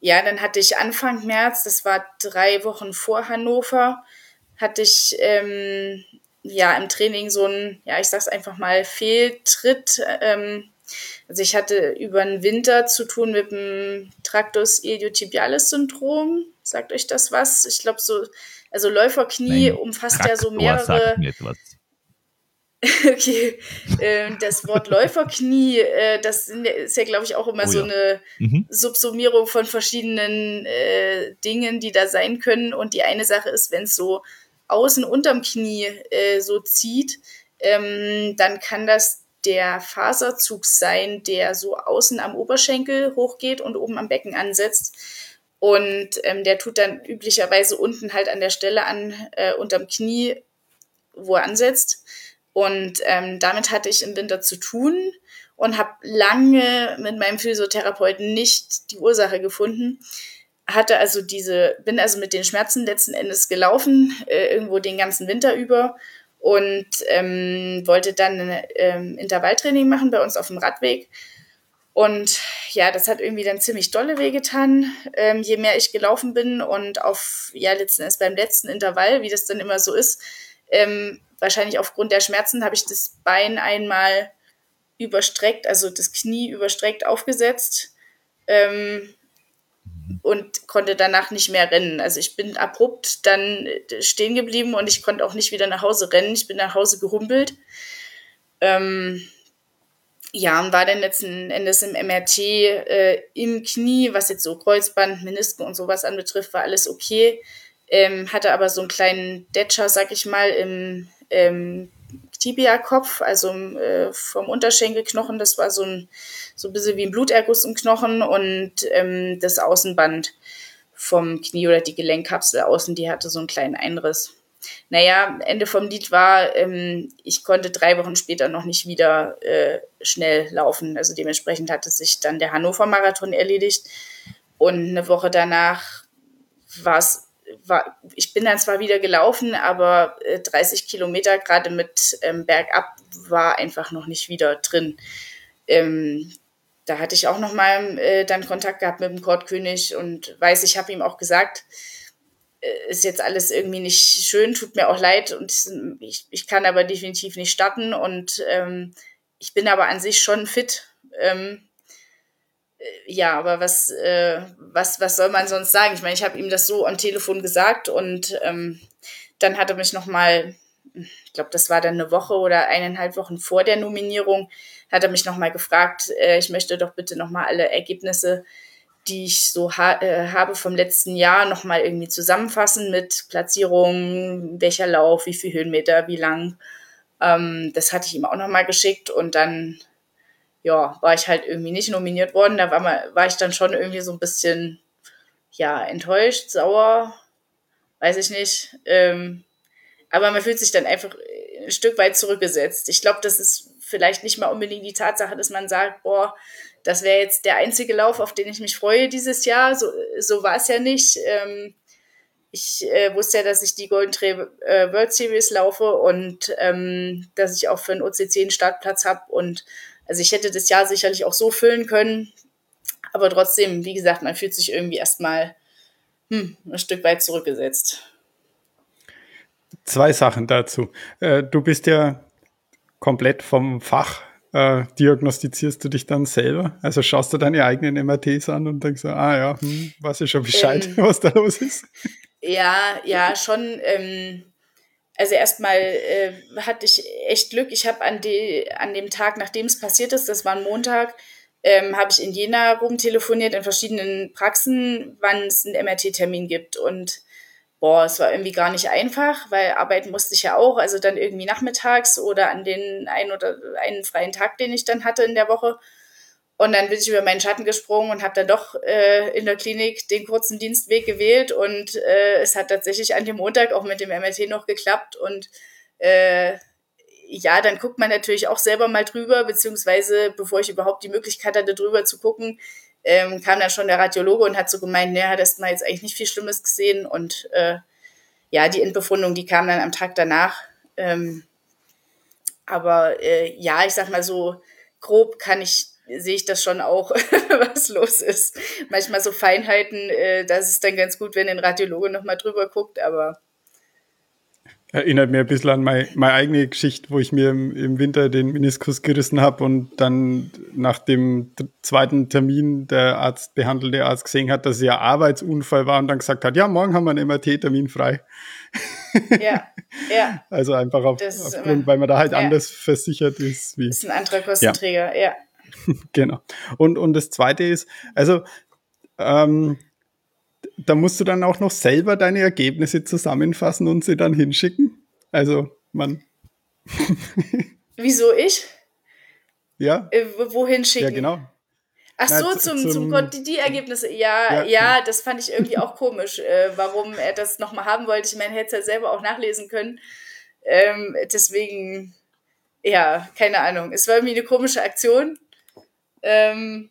Ja, dann hatte ich Anfang März, das war drei Wochen vor Hannover, hatte ich ähm, ja im Training so ein, ja, ich sag's einfach mal, Fehltritt. Ähm, also ich hatte über den Winter zu tun mit dem Tractus iliotibialis Syndrom. Sagt euch das was? Ich glaube so, also Läuferknie Nein, umfasst Traktor ja so mehrere. *laughs* Okay, ähm, das Wort Läuferknie, äh, das ist ja, glaube ich, auch immer oh, so ja. eine mhm. Subsumierung von verschiedenen äh, Dingen, die da sein können. Und die eine Sache ist, wenn es so außen unterm Knie äh, so zieht, ähm, dann kann das der Faserzug sein, der so außen am Oberschenkel hochgeht und oben am Becken ansetzt. Und ähm, der tut dann üblicherweise unten halt an der Stelle an, äh, unterm Knie, wo er ansetzt. Und ähm, damit hatte ich im Winter zu tun und habe lange mit meinem Physiotherapeuten nicht die Ursache gefunden. Hatte also diese, bin also mit den Schmerzen letzten Endes gelaufen, äh, irgendwo den ganzen Winter über und ähm, wollte dann ähm, Intervalltraining machen bei uns auf dem Radweg. Und ja, das hat irgendwie dann ziemlich dolle wehgetan, ähm, je mehr ich gelaufen bin und auf, ja, letzten Endes beim letzten Intervall, wie das dann immer so ist, ähm, wahrscheinlich aufgrund der Schmerzen habe ich das Bein einmal überstreckt, also das Knie überstreckt aufgesetzt ähm, und konnte danach nicht mehr rennen. Also ich bin abrupt dann stehen geblieben und ich konnte auch nicht wieder nach Hause rennen. Ich bin nach Hause gehumpelt. Ähm, ja, und war dann letzten Endes im MRT äh, im Knie, was jetzt so Kreuzband, Menisken und sowas anbetrifft, war alles okay. Ähm, hatte aber so einen kleinen Detscher, sag ich mal, im, ähm, Tibia-Kopf, also äh, vom Unterschenkelknochen. Das war so ein, so ein bisschen wie ein Bluterguss im Knochen und ähm, das Außenband vom Knie oder die Gelenkkapsel außen, die hatte so einen kleinen Einriss. Naja, Ende vom Lied war, ähm, ich konnte drei Wochen später noch nicht wieder äh, schnell laufen. Also dementsprechend hatte sich dann der Hannover-Marathon erledigt. Und eine Woche danach war es war, ich bin dann zwar wieder gelaufen, aber äh, 30 Kilometer gerade mit ähm, Bergab war einfach noch nicht wieder drin. Ähm, da hatte ich auch noch mal äh, dann Kontakt gehabt mit dem Kortkönig und weiß, ich habe ihm auch gesagt, äh, ist jetzt alles irgendwie nicht schön, tut mir auch leid und ich, ich kann aber definitiv nicht starten und ähm, ich bin aber an sich schon fit. Ähm, ja, aber was, äh, was, was soll man sonst sagen? Ich meine, ich habe ihm das so am Telefon gesagt und ähm, dann hat er mich nochmal, ich glaube, das war dann eine Woche oder eineinhalb Wochen vor der Nominierung, hat er mich nochmal gefragt, äh, ich möchte doch bitte nochmal alle Ergebnisse, die ich so ha äh, habe vom letzten Jahr, nochmal irgendwie zusammenfassen mit Platzierung, welcher Lauf, wie viel Höhenmeter, wie lang. Ähm, das hatte ich ihm auch nochmal geschickt und dann ja, war ich halt irgendwie nicht nominiert worden. Da war, mal, war ich dann schon irgendwie so ein bisschen, ja, enttäuscht, sauer, weiß ich nicht. Ähm, aber man fühlt sich dann einfach ein Stück weit zurückgesetzt. Ich glaube, das ist vielleicht nicht mal unbedingt die Tatsache, dass man sagt, boah, das wäre jetzt der einzige Lauf, auf den ich mich freue dieses Jahr. So, so war es ja nicht. Ähm, ich äh, wusste ja, dass ich die Golden Trail äh, World Series laufe und ähm, dass ich auch für einen OCC einen Startplatz habe und also ich hätte das Jahr sicherlich auch so füllen können, aber trotzdem, wie gesagt, man fühlt sich irgendwie erstmal hm, ein Stück weit zurückgesetzt. Zwei Sachen dazu. Äh, du bist ja komplett vom Fach. Äh, diagnostizierst du dich dann selber? Also schaust du deine eigenen MRTs an und denkst so, ah ja, hm, weiß ich schon Bescheid, ähm, *laughs* was da los ist? Ja, ja, schon. Ähm, also erstmal äh, hatte ich echt Glück. Ich habe an, an dem Tag, nachdem es passiert ist, das war ein Montag, ähm, habe ich in Jena rumtelefoniert in verschiedenen Praxen, wann es einen MRT-Termin gibt. Und boah, es war irgendwie gar nicht einfach, weil arbeiten musste ich ja auch, also dann irgendwie nachmittags oder an den einen oder einen freien Tag, den ich dann hatte in der Woche. Und dann bin ich über meinen Schatten gesprungen und habe dann doch äh, in der Klinik den kurzen Dienstweg gewählt. Und äh, es hat tatsächlich an dem Montag auch mit dem MRT noch geklappt. Und äh, ja, dann guckt man natürlich auch selber mal drüber, beziehungsweise bevor ich überhaupt die Möglichkeit hatte, drüber zu gucken, ähm, kam dann schon der Radiologe und hat so gemeint, naja, das mal jetzt eigentlich nicht viel Schlimmes gesehen. Und äh, ja, die Endbefundung, die kam dann am Tag danach. Ähm, aber äh, ja, ich sag mal so, grob kann ich, sehe ich das schon auch, *laughs* was los ist. Manchmal so Feinheiten, äh, das ist dann ganz gut, wenn ein Radiologe nochmal drüber guckt, aber Erinnert mir ein bisschen an meine, meine eigene Geschichte, wo ich mir im, im Winter den Meniskus gerissen habe und dann nach dem zweiten Termin der Arzt, behandelte Arzt gesehen hat, dass es ja Arbeitsunfall war und dann gesagt hat, ja, morgen haben wir einen MRT-Termin frei. Ja, ja. *laughs* Also einfach auf, aufgrund, immer, weil man da halt ja. anders versichert ist. Wie, ist ein anderer Kostenträger, ja. ja. *laughs* genau. Und, und das zweite ist, also ähm, da musst du dann auch noch selber deine Ergebnisse zusammenfassen und sie dann hinschicken. Also, man. *laughs* Wieso ich? Ja. Äh, wohin schicken? Ja, genau. Ach so, zum, zum, zum Gott, die, die Ergebnisse. Ja, ja, ja, genau. das fand ich irgendwie auch komisch, äh, warum er das nochmal haben wollte. Ich meine, hätte es ja selber auch nachlesen können. Ähm, deswegen, ja, keine Ahnung. Es war irgendwie eine komische Aktion. Ähm,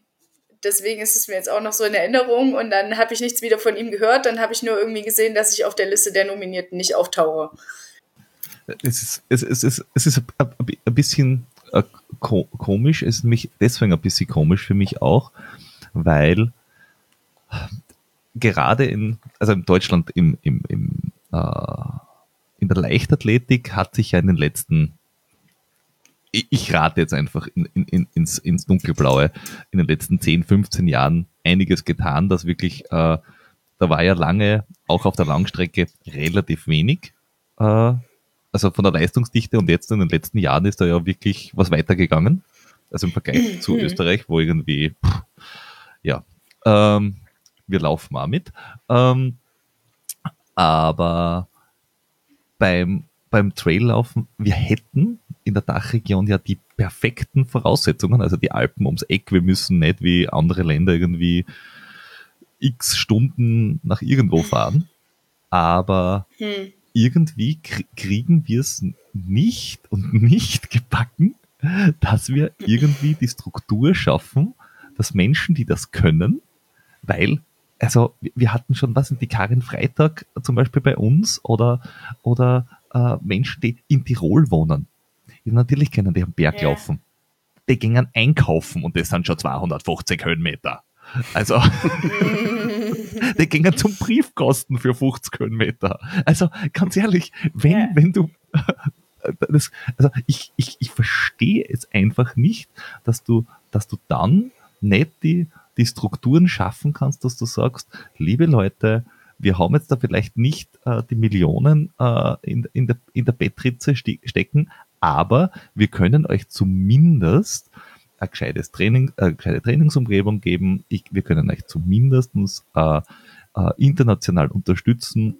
deswegen ist es mir jetzt auch noch so in Erinnerung und dann habe ich nichts wieder von ihm gehört. Dann habe ich nur irgendwie gesehen, dass ich auf der Liste der Nominierten nicht auftauche. Es ist, es, ist, es ist ein bisschen äh, komisch, es ist nämlich deswegen ein bisschen komisch für mich auch, weil gerade in, also in Deutschland im, im, im, äh, in der Leichtathletik hat sich ja in den letzten ich rate jetzt einfach in, in, ins, ins Dunkelblaue, in den letzten 10, 15 Jahren einiges getan, dass wirklich, äh, da war ja lange auch auf der Langstrecke relativ wenig, äh, also von der Leistungsdichte und jetzt in den letzten Jahren ist da ja wirklich was weitergegangen, also im Vergleich *clears throat* zu Österreich, wo irgendwie, pff, ja, ähm, wir laufen mal mit, ähm, aber beim, beim Traillaufen, wir hätten in der Dachregion ja die perfekten Voraussetzungen, also die Alpen ums Eck. Wir müssen nicht wie andere Länder irgendwie x Stunden nach irgendwo *laughs* fahren, aber hm. irgendwie kriegen wir es nicht und nicht gebacken, dass wir irgendwie die Struktur schaffen, dass Menschen, die das können, weil also wir hatten schon, was sind die Karin Freitag zum Beispiel bei uns oder, oder äh, Menschen, die in Tirol wohnen, ja, natürlich können die am Berg ja. laufen. Die gingen einkaufen und das sind schon 250 Höhenmeter. Also, *laughs* die gingen zum Briefkasten für 50 Höhenmeter. Also, ganz ehrlich, wenn, ja. wenn du, *laughs* das, also ich, ich, ich verstehe es einfach nicht, dass du, dass du dann nicht die, die Strukturen schaffen kannst, dass du sagst, liebe Leute, wir haben jetzt da vielleicht nicht äh, die Millionen äh, in, in, der, in der Bettritze ste stecken, aber wir können euch zumindest ein gescheites Training, eine gescheite Trainingsumgebung geben. Ich, wir können euch zumindest äh, äh, international unterstützen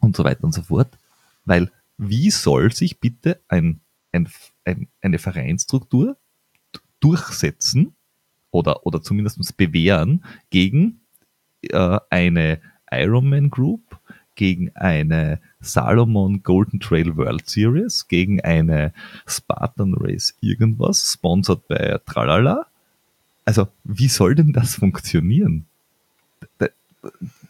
und so weiter und so fort. Weil wie soll sich bitte ein, ein, ein, eine Vereinsstruktur durchsetzen oder, oder zumindest bewähren gegen äh, eine Ironman Group, gegen eine Salomon Golden Trail World Series gegen eine Spartan Race irgendwas, sponsored bei Tralala. Also, wie soll denn das funktionieren?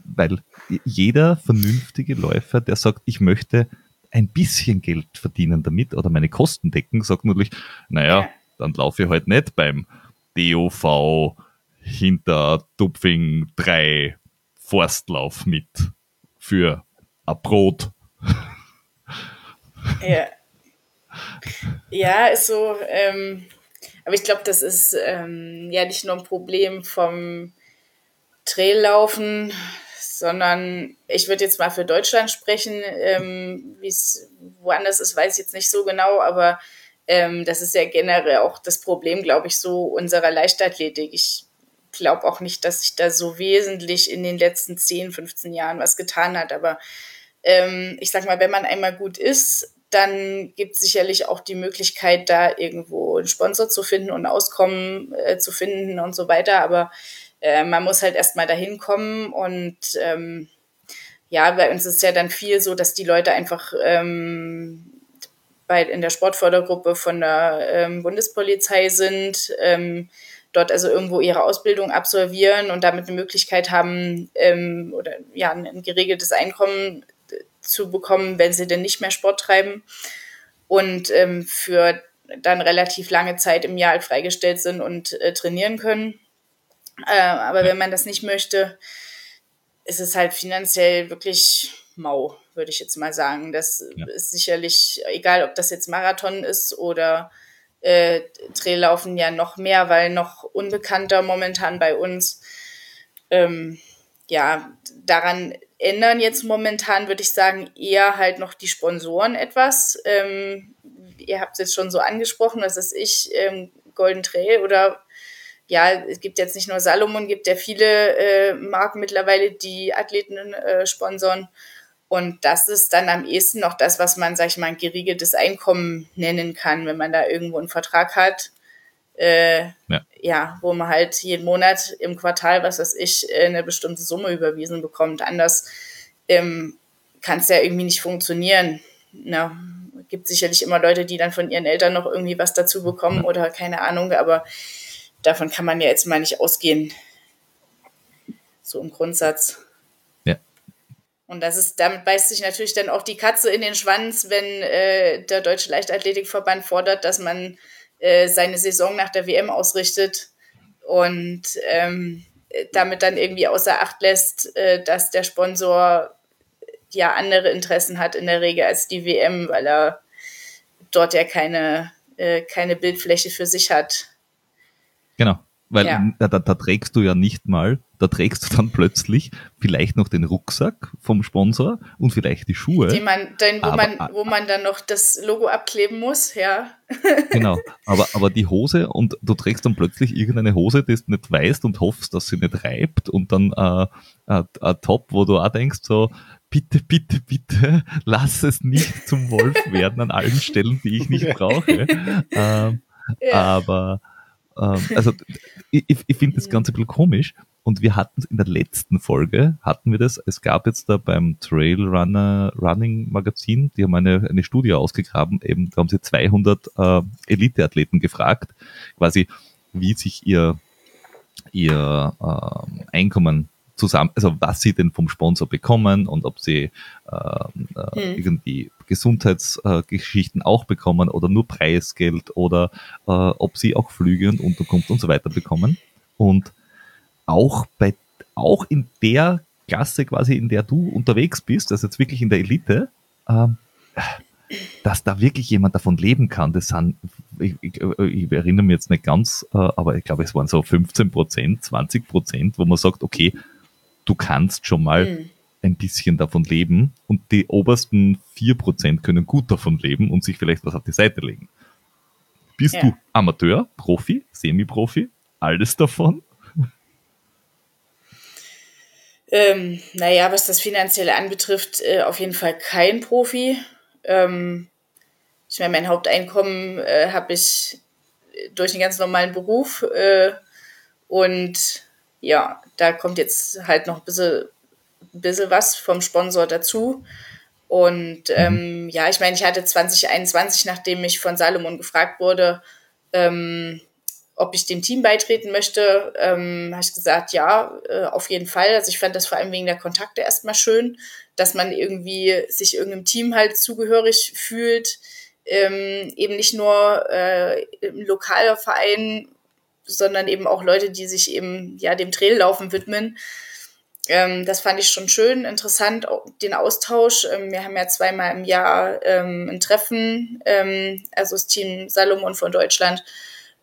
Weil jeder vernünftige Läufer, der sagt, ich möchte ein bisschen Geld verdienen damit oder meine Kosten decken, sagt natürlich, naja, dann laufe ich halt nicht beim DOV hinter Tupfing 3 Forstlauf mit für ein Brot ja. Ja, ist so. Ähm, aber ich glaube, das ist ähm, ja nicht nur ein Problem vom Traillaufen, sondern ich würde jetzt mal für Deutschland sprechen. Ähm, Wie es woanders ist, weiß ich jetzt nicht so genau, aber Ähm, das ist ja generell auch das Problem, glaube ich, so unserer Leichtathletik. Ich glaube auch nicht, dass sich da so wesentlich in den letzten 10, 15 Jahren was getan hat. Aber ähm, ich sag mal, wenn man einmal gut ist, dann gibt es sicherlich auch die Möglichkeit, da irgendwo einen Sponsor zu finden und Auskommen äh, zu finden und so weiter. Aber äh, man muss halt erstmal dahin kommen und ähm, ja, bei uns ist ja dann viel so, dass die Leute einfach ähm, bei, in der Sportfördergruppe von der ähm, Bundespolizei sind, ähm, dort also irgendwo ihre Ausbildung absolvieren und damit eine Möglichkeit haben ähm, oder ja ein, geregeltes Einkommen äh, zu bekommen, wenn sie denn nicht mehr Sport treiben und ähm, für dann relativ lange Zeit im Jahr halt freigestellt sind und äh, trainieren können. Äh, aber wenn man das nicht möchte, ist es halt finanziell wirklich mau, würde ich jetzt mal sagen. Das ja. ist sicherlich, egal ob das jetzt Marathon ist oder äh, Traillaufen ja noch mehr, weil noch unbekannter momentan bei uns. Ähm, ja, daran ändern jetzt momentan, würde ich sagen, eher halt noch die Sponsoren etwas. Ähm, ihr habt es jetzt schon so angesprochen, dass es ich ähm, Golden Trail oder ja, es gibt jetzt nicht nur Salomon, gibt ja viele äh, Marken mittlerweile, die Athleten äh, sponsern. Und das ist dann am ehesten noch das, was man, sag ich mal, ein geregeltes Einkommen nennen kann, wenn man da irgendwo einen Vertrag hat. Äh, ja. ja. wo man halt jeden Monat im Quartal, was weiß ich, eine bestimmte Summe überwiesen bekommt. Anders ähm, kann es ja irgendwie nicht funktionieren. Na, gibt sicherlich immer Leute, die dann von ihren Eltern noch irgendwie was dazu bekommen ja. oder keine Ahnung, aber davon kann man ja jetzt mal nicht ausgehen. So im Grundsatz. Und das ist, damit beißt sich natürlich dann auch die Katze in den Schwanz, wenn äh, der Deutsche Leichtathletikverband fordert, dass man äh, seine Saison nach der WM ausrichtet und ähm, damit dann irgendwie außer Acht lässt, äh, dass der Sponsor ja andere Interessen hat in der Regel als die WM, weil er dort ja keine, äh, keine Bildfläche für sich hat. Genau. Weil ja. da, da, da, trägst du ja nicht mal, da trägst du dann plötzlich vielleicht noch den Rucksack vom Sponsor und vielleicht die Schuhe. Die man, den, wo, aber, man, wo man dann noch das Logo abkleben muss, ja. *laughs* Genau, aber, aber die Hose und du trägst dann plötzlich irgendeine Hose, die du nicht weißt und hoffst, dass sie nicht reibt und dann äh, ein äh, Top, wo du auch denkst so, bitte, bitte, bitte, *laughs* lass es nicht zum Wolf werden an allen Stellen, die ich nicht *laughs* brauche. ähm, ja. Aber also ich, ich finde das Ganze ein bisschen komisch. Und wir hatten es in der letzten Folge, hatten wir das, es gab jetzt da beim Trail Runner Running Magazin, die haben eine, eine Studie ausgegraben, eben, da haben sie 200 äh, Elite-Athleten gefragt, quasi, wie sich ihr, ihr äh, Einkommen zusammen, also was sie denn vom Sponsor bekommen und ob sie äh, äh, irgendwie Gesundheitsgeschichten äh, auch bekommen oder nur Preisgeld oder äh, ob sie auch Flüge und Unterkunft und so weiter bekommen. Und auch bei auch in der Klasse quasi, in der du unterwegs bist, also jetzt wirklich in der Elite, äh, dass da wirklich jemand davon leben kann, das sind, ich, ich, ich erinnere mich jetzt nicht ganz, äh, aber ich glaube, es waren so 15 Prozent, 20 Prozent, wo man sagt, okay, du kannst schon mal mhm. ein bisschen davon leben und die obersten vier Prozent können gut davon leben und sich vielleicht was auf die Seite legen. Bist ja. du Amateur, Profi, Semi-Profi, alles davon? Ähm, naja, was das Finanzielle anbetrifft, äh, auf jeden Fall kein Profi. Ähm, ich meine, mein Haupteinkommen äh, habe ich durch einen ganz normalen Beruf äh, und ja, da kommt jetzt halt noch ein bisschen, ein bisschen was vom Sponsor dazu. Und mhm. ähm, ja, ich meine, ich hatte 2021, nachdem ich von Salomon gefragt wurde, ähm, ob ich dem Team beitreten möchte, ähm, habe ich gesagt, ja, äh, auf jeden Fall. Also ich fand das vor allem wegen der Kontakte erstmal schön, dass man irgendwie sich irgendeinem Team halt zugehörig fühlt. Ähm, eben nicht nur äh, im lokaler Verein sondern eben auch Leute, die sich eben ja dem Traillaufen widmen. Ähm, das fand ich schon schön, interessant, den Austausch. Ähm, wir haben ja zweimal im Jahr ähm, ein Treffen, ähm, also das Team Salomon von Deutschland,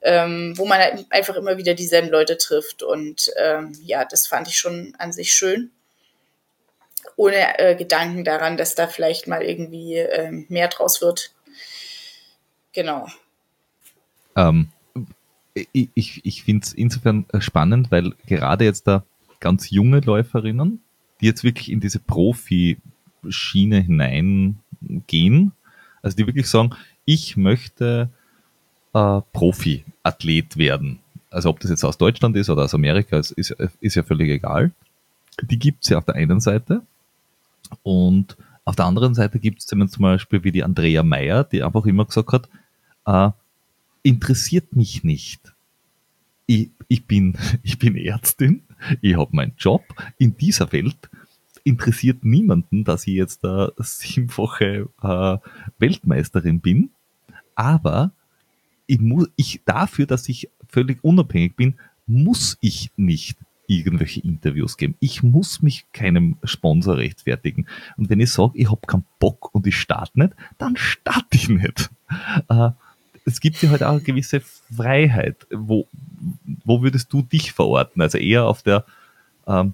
ähm, wo man halt einfach immer wieder dieselben Leute trifft. Und ähm, ja, das fand ich schon an sich schön. Ohne äh, Gedanken daran, dass da vielleicht mal irgendwie äh, mehr draus wird. Genau. Ähm, ich ich, finde es insofern äh, spannend, weil gerade jetzt da ganz junge Läuferinnen, die jetzt wirklich in diese Profi-Schiene hineingehen, also die wirklich sagen, ich möchte äh, Profi-Athlet werden. Also ob das jetzt aus Deutschland ist oder aus Amerika, ist, ist, ist ja völlig egal. Die gibt es ja auf der einen Seite. Und auf der anderen Seite gibt es zum Beispiel wie die Andrea Meyer, die einfach immer gesagt hat, äh, interessiert mich nicht. Ich, ich, bin, *laughs* ich bin Ärztin, ich habe meinen Job. In dieser Welt interessiert niemanden, dass ich jetzt äh, siebenfache äh, Weltmeisterin bin. Aber ich, muss, ich dafür, dass ich völlig unabhängig bin, muss ich nicht irgendwelche Interviews geben. Ich muss mich keinem Sponsor rechtfertigen. Und wenn ich sage, ich habe keinen Bock und ich starte nicht, dann starte ich nicht. Äh, es gibt ja halt auch eine gewisse Freiheit. Wo, wo würdest du dich verorten? Also eher auf der, ähm,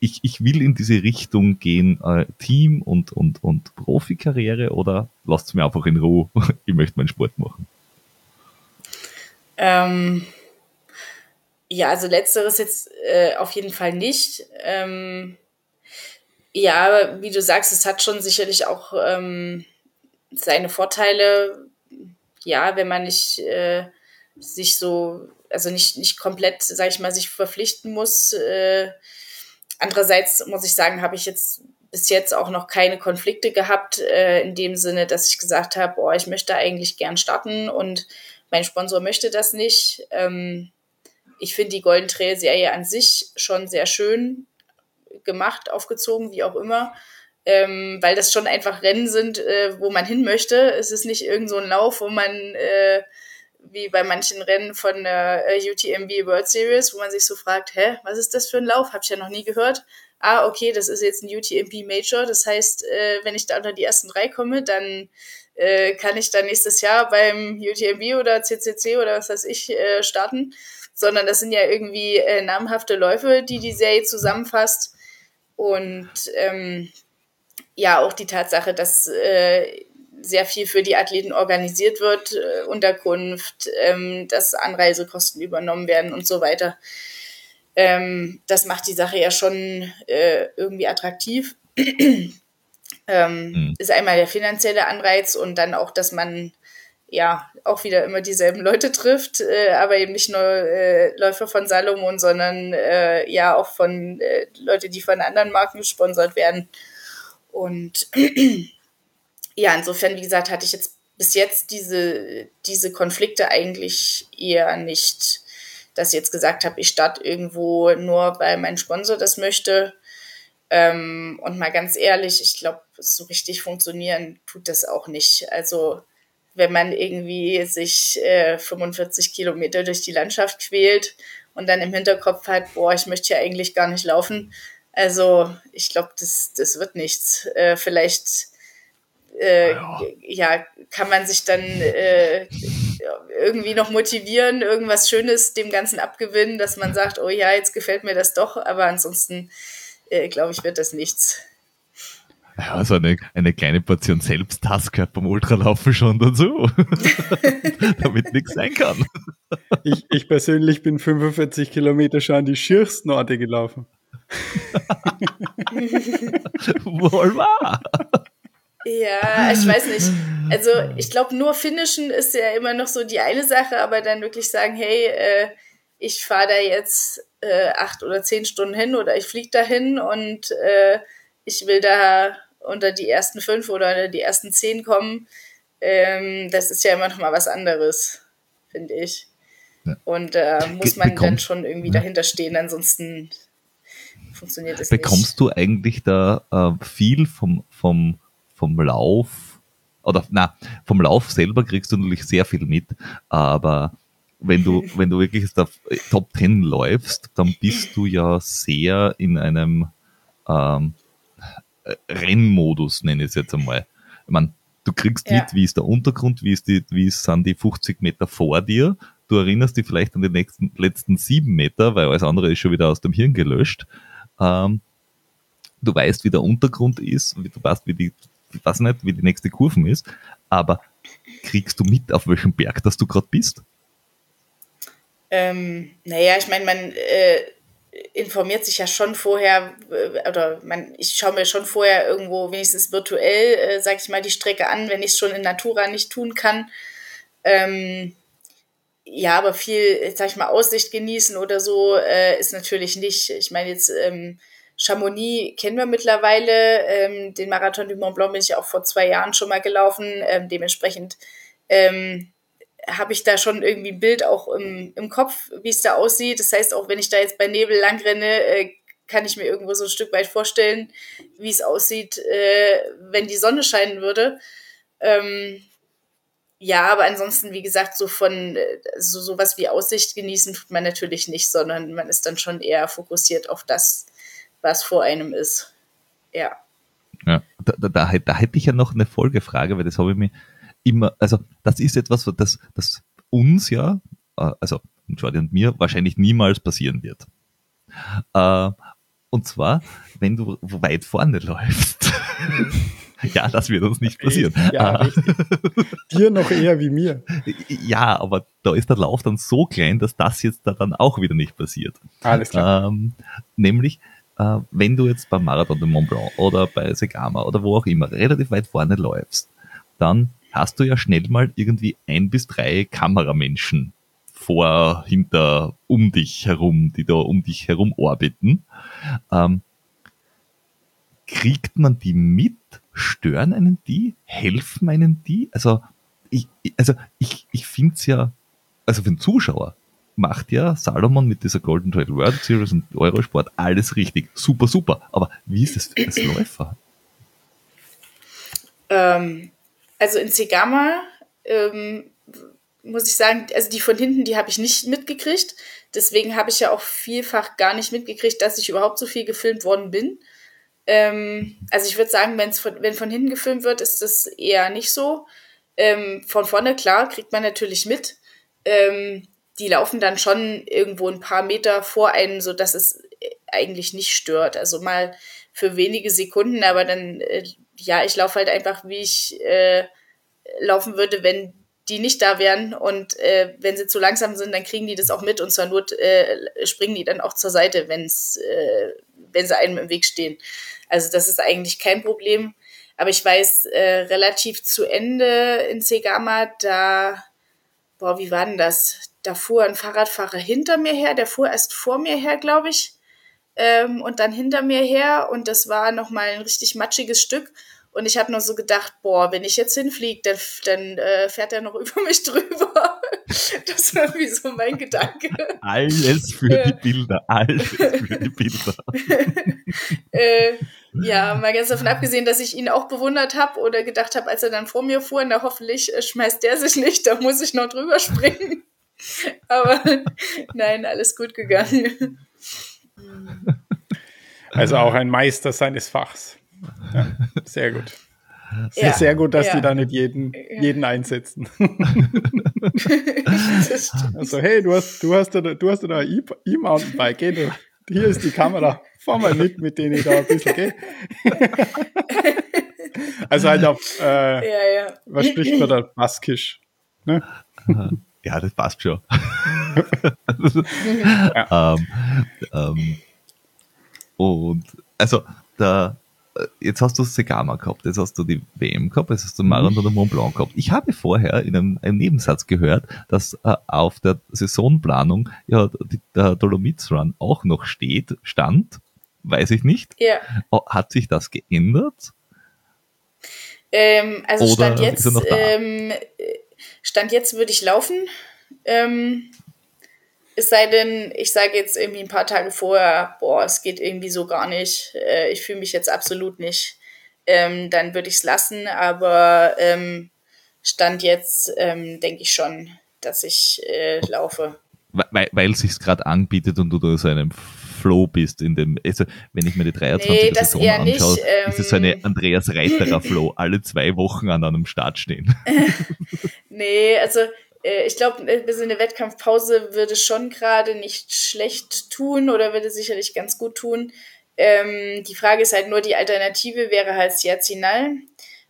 ich, ich will in diese Richtung gehen, äh, Team und, und, und Profikarriere oder lasst es mir einfach in Ruhe, *laughs* ich möchte meinen Sport machen? Ähm, ja, also letzteres jetzt äh, auf jeden Fall nicht. Ähm, ja, wie du sagst, es hat schon sicherlich auch ähm, seine Vorteile. Ja, wenn man nicht äh, sich so, also nicht, nicht komplett, sag ich mal, sich verpflichten muss. Äh, andererseits muss ich sagen, habe ich jetzt bis jetzt auch noch keine Konflikte gehabt, äh, in dem Sinne, dass ich gesagt habe, oh, ich möchte eigentlich gern starten und mein Sponsor möchte das nicht. Ähm, ich finde die Golden Trail Serie an sich schon sehr schön gemacht, aufgezogen, wie auch immer. Ähm, weil das schon einfach Rennen sind, äh, wo man hin möchte. Es ist nicht irgend so ein Lauf, wo man äh, wie bei manchen Rennen von der äh, UTMB World Series, wo man sich so fragt, hä, was ist das für ein Lauf? Hab ich ja noch nie gehört. Ah, okay, das ist jetzt ein UTMB Major. Das heißt, äh, wenn ich da unter die ersten drei komme, dann äh, kann ich dann nächstes Jahr beim UTMB oder CCC oder was weiß ich äh, starten, sondern das sind ja irgendwie äh, namhafte Läufe, die die Serie zusammenfasst und ähm, ja auch die Tatsache, dass äh, sehr viel für die Athleten organisiert wird, äh, Unterkunft, ähm, dass Anreisekosten übernommen werden und so weiter. Ähm, das macht die Sache ja schon äh, irgendwie attraktiv *clears throat* ähm, mhm. ist einmal der finanzielle Anreiz und dann auch, dass man ja auch wieder immer dieselben Leute trifft, äh, aber eben nicht nur äh, Läufer von Salomon, sondern äh, ja auch von äh, Leute, die von anderen Marken gesponsert werden. Und *clears throat* ja, insofern, wie gesagt, hatte ich jetzt bis jetzt diese, diese Konflikte eigentlich eher nicht, dass ich jetzt gesagt habe, ich starte irgendwo nur, weil mein Sponsor das möchte, ähm, und mal ganz ehrlich, ich glaube, so richtig funktionieren tut das auch nicht. Also wenn man irgendwie sich äh, 45 Kilometer durch die Landschaft quält und dann im Hinterkopf hat, boah, ich möchte ja eigentlich gar nicht laufen. Also ich glaube, das, das wird nichts. Äh, vielleicht äh, ja. ja. kann man sich dann äh, irgendwie noch motivieren, irgendwas Schönes dem Ganzen abgewinnen, dass man sagt, oh ja, jetzt gefällt mir das doch, aber ansonsten äh, glaube ich, wird das nichts. Ja, also eine, eine kleine Portion Selbsthass gehört beim Ultralaufen schon dazu, *laughs* damit nichts sein kann. Ich, ich persönlich bin 45 Kilometer schon an die schiersten Orte gelaufen. Wohl wahr. Ja, ich weiß nicht. Also ich glaube, nur finishen ist ja immer noch so die eine Sache, aber dann wirklich sagen, hey, äh, ich fahre da jetzt äh, acht oder zehn Stunden hin oder ich fliege dahin und äh, ich will da unter die ersten fünf oder die ersten zehn kommen. Ähm, das ist ja immer noch mal was anderes, finde ich. Ja. Und da äh, muss man Bekomm, dann schon irgendwie ja. dahinter stehen, ansonsten funktioniert nicht. Bekommst du eigentlich da äh, viel vom, vom, vom Lauf oder na, vom Lauf selber kriegst du natürlich sehr viel mit, aber wenn du, *laughs* wenn du wirklich auf Top 10 läufst, dann bist du ja sehr in einem ähm, Rennmodus, nenne ich es jetzt einmal. Ich meine, du kriegst ja. mit, wie ist der Untergrund, wie, ist die, wie sind die 50 Meter vor dir. Du erinnerst dich vielleicht an die nächsten, letzten sieben Meter, weil alles andere ist schon wieder aus dem Hirn gelöscht. Ähm, du weißt, wie der Untergrund ist, du weißt, wie die, weiß nicht, wie die nächste Kurven ist, aber kriegst du mit, auf welchem Berg, dass du gerade bist? Ähm, naja, ich meine, man äh, informiert sich ja schon vorher, äh, oder man, ich schaue mir schon vorher irgendwo wenigstens virtuell, äh, sage ich mal, die Strecke an, wenn ich es schon in Natura nicht tun kann. Ähm, ja, aber viel, sag ich mal, Aussicht genießen oder so äh, ist natürlich nicht. Ich meine, jetzt ähm, Chamonix kennen wir mittlerweile. Ähm, den Marathon du Mont Blanc bin ich auch vor zwei Jahren schon mal gelaufen. Ähm, dementsprechend ähm, habe ich da schon irgendwie ein Bild auch im, im Kopf, wie es da aussieht. Das heißt, auch wenn ich da jetzt bei Nebel lang renne, äh, kann ich mir irgendwo so ein Stück weit vorstellen, wie es aussieht, äh, wenn die Sonne scheinen würde. Ähm, ja, aber ansonsten, wie gesagt, so von äh, so sowas wie Aussicht genießen tut man natürlich nicht, sondern man ist dann schon eher fokussiert auf das, was vor einem ist. Ja. Ja, da, da, da, da hätte ich ja noch eine Folgefrage, weil das habe ich mir immer, also das ist etwas, das, das uns ja, äh, also Jordi und mir, wahrscheinlich niemals passieren wird. Äh, und zwar, wenn du weit vorne *laughs* läufst. *laughs* ja, das wird uns nicht passieren. Ja, richtig. *laughs* Dir noch eher wie mir. Ja, aber da ist der Lauf dann so klein, dass das jetzt da dann auch wieder nicht passiert. Alles klar. Ähm, nämlich, äh, wenn du jetzt beim Marathon de Mont Blanc oder bei Segama oder wo auch immer relativ weit vorne läufst, dann hast du ja schnell mal irgendwie ein bis drei Kameramenschen vor, hinter, um dich herum, die da um dich herum orbiten. Ähm, kriegt man die mit? Stören einen die? Helfen einen die? Also ich, also ich, ich finde es ja, also für den Zuschauer macht ja Salomon mit dieser Golden Trail World Series und Eurosport alles richtig. Super, super. Aber wie ist es als Läufer? Ähm, also in Segama ähm, muss ich sagen, also die von hinten, die habe ich nicht mitgekriegt. Deswegen habe ich ja auch vielfach gar nicht mitgekriegt, dass ich überhaupt so viel gefilmt worden bin. Ähm, also ich würde sagen, wenn's von, wenn von hinten gefilmt wird, ist das eher nicht so. Ähm, von vorne, klar, kriegt man natürlich mit. Ähm, die laufen dann schon irgendwo ein paar Meter vor einem, sodass es eigentlich nicht stört. Also mal für wenige Sekunden, aber dann, äh, ja, ich laufe halt einfach, wie ich äh, laufen würde, wenn die nicht da wären. Und äh, wenn sie zu langsam sind, dann kriegen die das auch mit und zur Not äh, springen die dann auch zur Seite, wenn's, äh, wenn sie einem im Weg stehen. Also das ist eigentlich kein Problem. Aber ich weiß, äh, relativ zu Ende in Segama, da, boah, wie war denn das? Da fuhr ein Fahrradfahrer hinter mir her, der fuhr erst vor mir her, glaube ich, ähm, und dann hinter mir her. Und das war nochmal ein richtig matschiges Stück. Und ich habe nur so gedacht, boah, wenn ich jetzt hinfliege, dann, dann äh, fährt er noch *laughs* über mich drüber. das war wie so mein Gedanke. Alles für die Bilder, alles für die *laughs* Bilder. äh, ja, mal ganz davon abgesehen, dass ich ihn auch bewundert habe oder gedacht habe, als er dann vor mir fuhr, na hoffentlich äh, schmeißt der sich nicht, da muss ich noch drüber springen. *laughs* Aber nein, alles gut gegangen. Also auch ein Meister seines Fachs. Ja, sehr gut. Sehr, ja, sehr gut, dass ja. die da nicht jeden, jeden einsetzen. *laughs* also, hey, du hast, du hast da, du hast da E-Mountainbike, geh du. Hier ist die Kamera. Fahr mal mit, mit denen ich da ein bisschen gehe. *laughs* also halt auf, äh, was spricht man da? Baskisch. Ne? *laughs* Ja, das passt schon. *laughs* ja. ähm, ähm, und also da jetzt hast du Segama gehabt, jetzt hast du die WM gehabt, jetzt hast du Marathon oder Mont Blanc gehabt. Ich habe vorher in einem, einem Nebensatz gehört, dass äh, auf der Saisonplanung ja die, der Dolomites Run auch noch steht, stand, weiß ich nicht. Ja. Oh, hat sich das geändert? Ähm, also Oder Stand jetzt, ähm, Stand jetzt würde ich laufen. Ähm, es sei denn, ich sage jetzt irgendwie ein paar Tage vorher, boah, es geht irgendwie so gar nicht, äh, ich fühle mich jetzt absolut nicht, ähm, dann würde ich es lassen. Aber ähm, Stand jetzt ähm, denke ich schon, dass ich äh, laufe. Weil, weil es sich gerade anbietet und du da so einem Flow bist in dem, also wenn ich mir die 23 nee, Saison anschaue, nicht, ähm, ist es so eine ähm, Andreas Reiterer Flow, *laughs* alle zwei Wochen an einem Start stehen. *laughs* nee, also ich glaube, ein bisschen eine Wettkampfpause würde schon gerade nicht schlecht tun oder würde sicherlich ganz gut tun. Ähm, die Frage ist halt nur, die Alternative wäre halt Siazinal.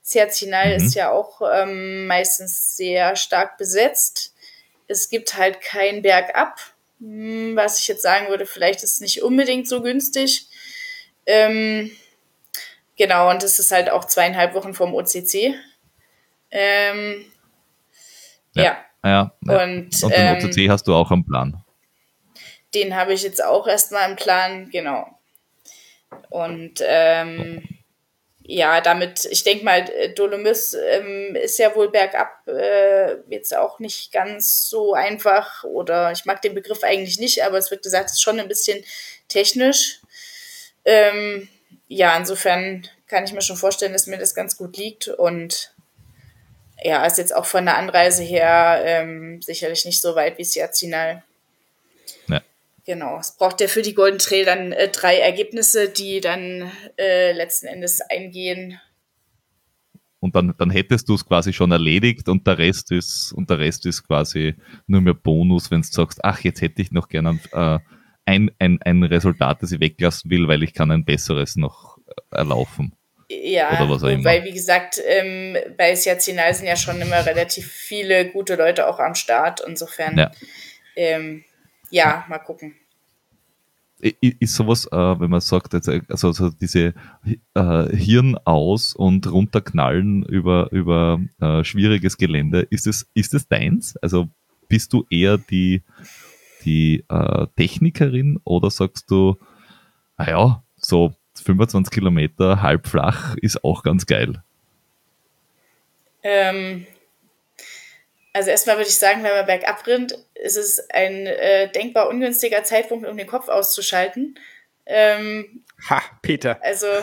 Cerzinal mhm. ist ja auch ähm, meistens sehr stark besetzt. Es gibt halt kein Bergab, hm, was ich jetzt sagen würde, vielleicht ist es nicht unbedingt so günstig. Ähm, genau, und das ist halt auch zweieinhalb Wochen vom OCC. Ähm, ja. Ja. Ja, Und, und den ähm, OCC hast du auch am Plan. Den habe ich jetzt auch erstmal im Plan, genau. Und ähm, ja, damit, ich denke mal, Dolomis ähm, ist ja wohl bergab äh, jetzt auch nicht ganz so einfach oder ich mag den Begriff eigentlich nicht, aber es wird gesagt, es ist schon ein bisschen technisch. Ähm, ja, insofern kann ich mir schon vorstellen, dass mir das ganz gut liegt und ja, ist jetzt auch von der Anreise her ähm, sicherlich nicht so weit wie Siazinal. Ja. Genau, es braucht ja für die Golden Trail dann äh, drei Ergebnisse, die dann äh, letzten Endes eingehen. Und dann, dann hättest du es quasi schon erledigt und der Rest ist, und der Rest ist quasi nur mehr Bonus, wenn du sagst, ach, jetzt hätte ich noch gerne äh, ein, ein, ein Resultat, das ich weglassen will, weil ich kann ein besseres noch erlaufen. Ja, weil wie gesagt, ähm, bei Siazinal sind ja schon immer relativ viele gute Leute auch am Start. Insofern, ja, ähm, ja mal gucken. Ist sowas, äh, wenn man sagt, also, also diese äh, Hirn aus und runterknallen über, über äh, schwieriges Gelände, ist es, ist es deins? Also bist du eher die, die äh, Technikerin oder sagst du, naja, so 25 Kilometer halb flach ist auch ganz geil. Ähm, also erstmal würde ich sagen, wenn man bergab rennt, ist es ein äh, denkbar ungünstiger Zeitpunkt, um den Kopf auszuschalten. Ähm, ha, Peter. Also *laughs*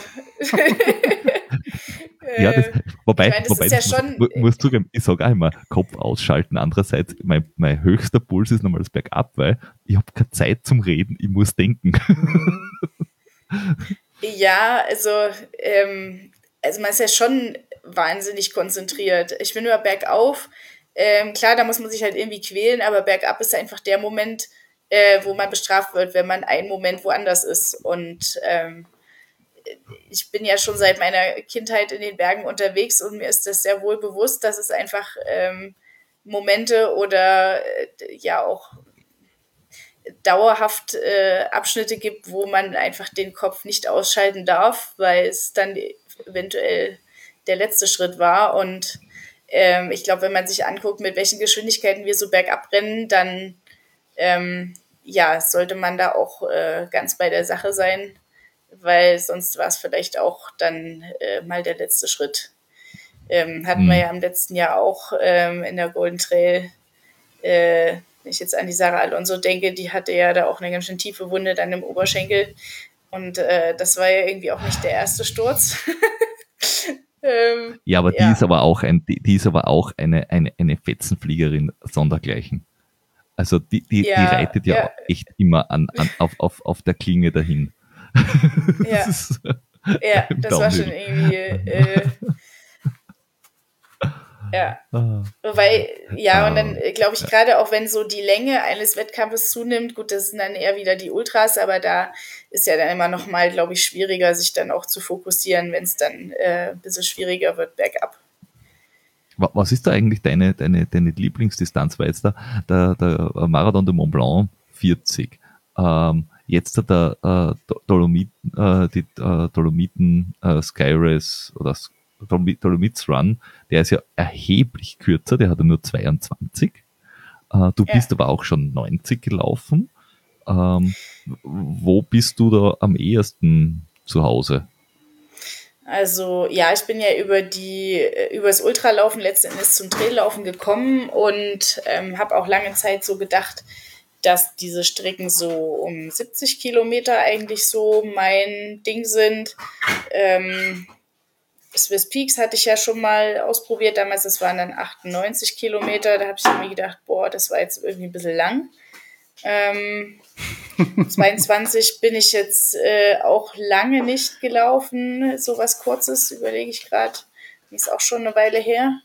ja, das, *laughs* wobei, ich meine, wobei ja schon, muss, muss zugeben, ich sage einmal, Kopf ausschalten. Andererseits, mein, mein höchster Puls ist nochmals bergab, weil ich habe keine Zeit zum Reden, ich muss denken. *laughs* Ja, also, ähm, also man ist ja schon wahnsinnig konzentriert. Ich bin immer bergauf. Ähm, klar, da muss man sich halt irgendwie quälen, aber bergab ist einfach der Moment, äh, wo man bestraft wird, wenn man einen Moment woanders ist. Und ähm, ich bin ja schon seit meiner Kindheit in den Bergen unterwegs und mir ist das sehr wohl bewusst, dass es einfach ähm, Momente oder äh, ja auch dauerhaft äh, Abschnitte gibt, wo man einfach den Kopf nicht ausschalten darf, weil es dann eventuell der letzte Schritt war. Und ähm, ich glaube, wenn man sich anguckt, mit welchen Geschwindigkeiten wir so bergab rennen, dann ähm, ja, sollte man da auch äh, ganz bei der Sache sein, weil sonst war es vielleicht auch dann äh, mal der letzte Schritt. Ähm, hatten mhm. wir ja im letzten Jahr auch ähm, in der Golden Trail äh, wenn ich jetzt an die Sarah Alonso denke, die hatte ja da auch eine ganz schön tiefe Wunde dann im Oberschenkel. Und äh, das war ja irgendwie auch nicht der erste Sturz. *laughs* ähm, ja, aber ja. die ist aber auch ein, die, die, ist aber auch eine, eine, eine Fetzenfliegerin sondergleichen. Also die, die, ja, die reitet ja, ja, echt immer an, an, auf, auf, auf der Klinge dahin. *laughs* Ja, das, ja, *laughs* das war schon irgendwie äh, ja. Ah. Wobei, ja, und dann ah. glaube ich gerade auch, wenn so die Länge eines Wettkampfes zunimmt, gut, das sind dann eher wieder die Ultras, aber da ist ja dann immer noch mal, glaube ich, schwieriger, sich dann auch zu fokussieren, wenn es dann äh, ein bisschen schwieriger wird bergab. Was ist da eigentlich deine, deine, deine Lieblingsdistanz? Weil jetzt der, der, der Marathon de Mont Blanc 40, ähm, jetzt der äh, Dolomit, äh, die äh, Dolomiten äh, Sky Race oder Dolomites Run, der ist ja erheblich kürzer, der hat nur 22. Äh, du ja. bist aber auch schon 90 gelaufen. Ähm, wo bist du da am ehesten zu Hause? Also ja, ich bin ja über die über das Ultralaufen letzten Endes zum Traillaufen gekommen und ähm, habe auch lange Zeit so gedacht, dass diese Strecken so um 70 Kilometer eigentlich so mein Ding sind. Ähm, Swiss Peaks hatte ich ja schon mal ausprobiert. Damals, das waren dann 98 Kilometer. Da habe ich mir gedacht, boah, das war jetzt irgendwie ein bisschen lang. Ähm, *laughs* 22 bin ich jetzt äh, auch lange nicht gelaufen. So was Kurzes überlege ich gerade. Ist auch schon eine Weile her.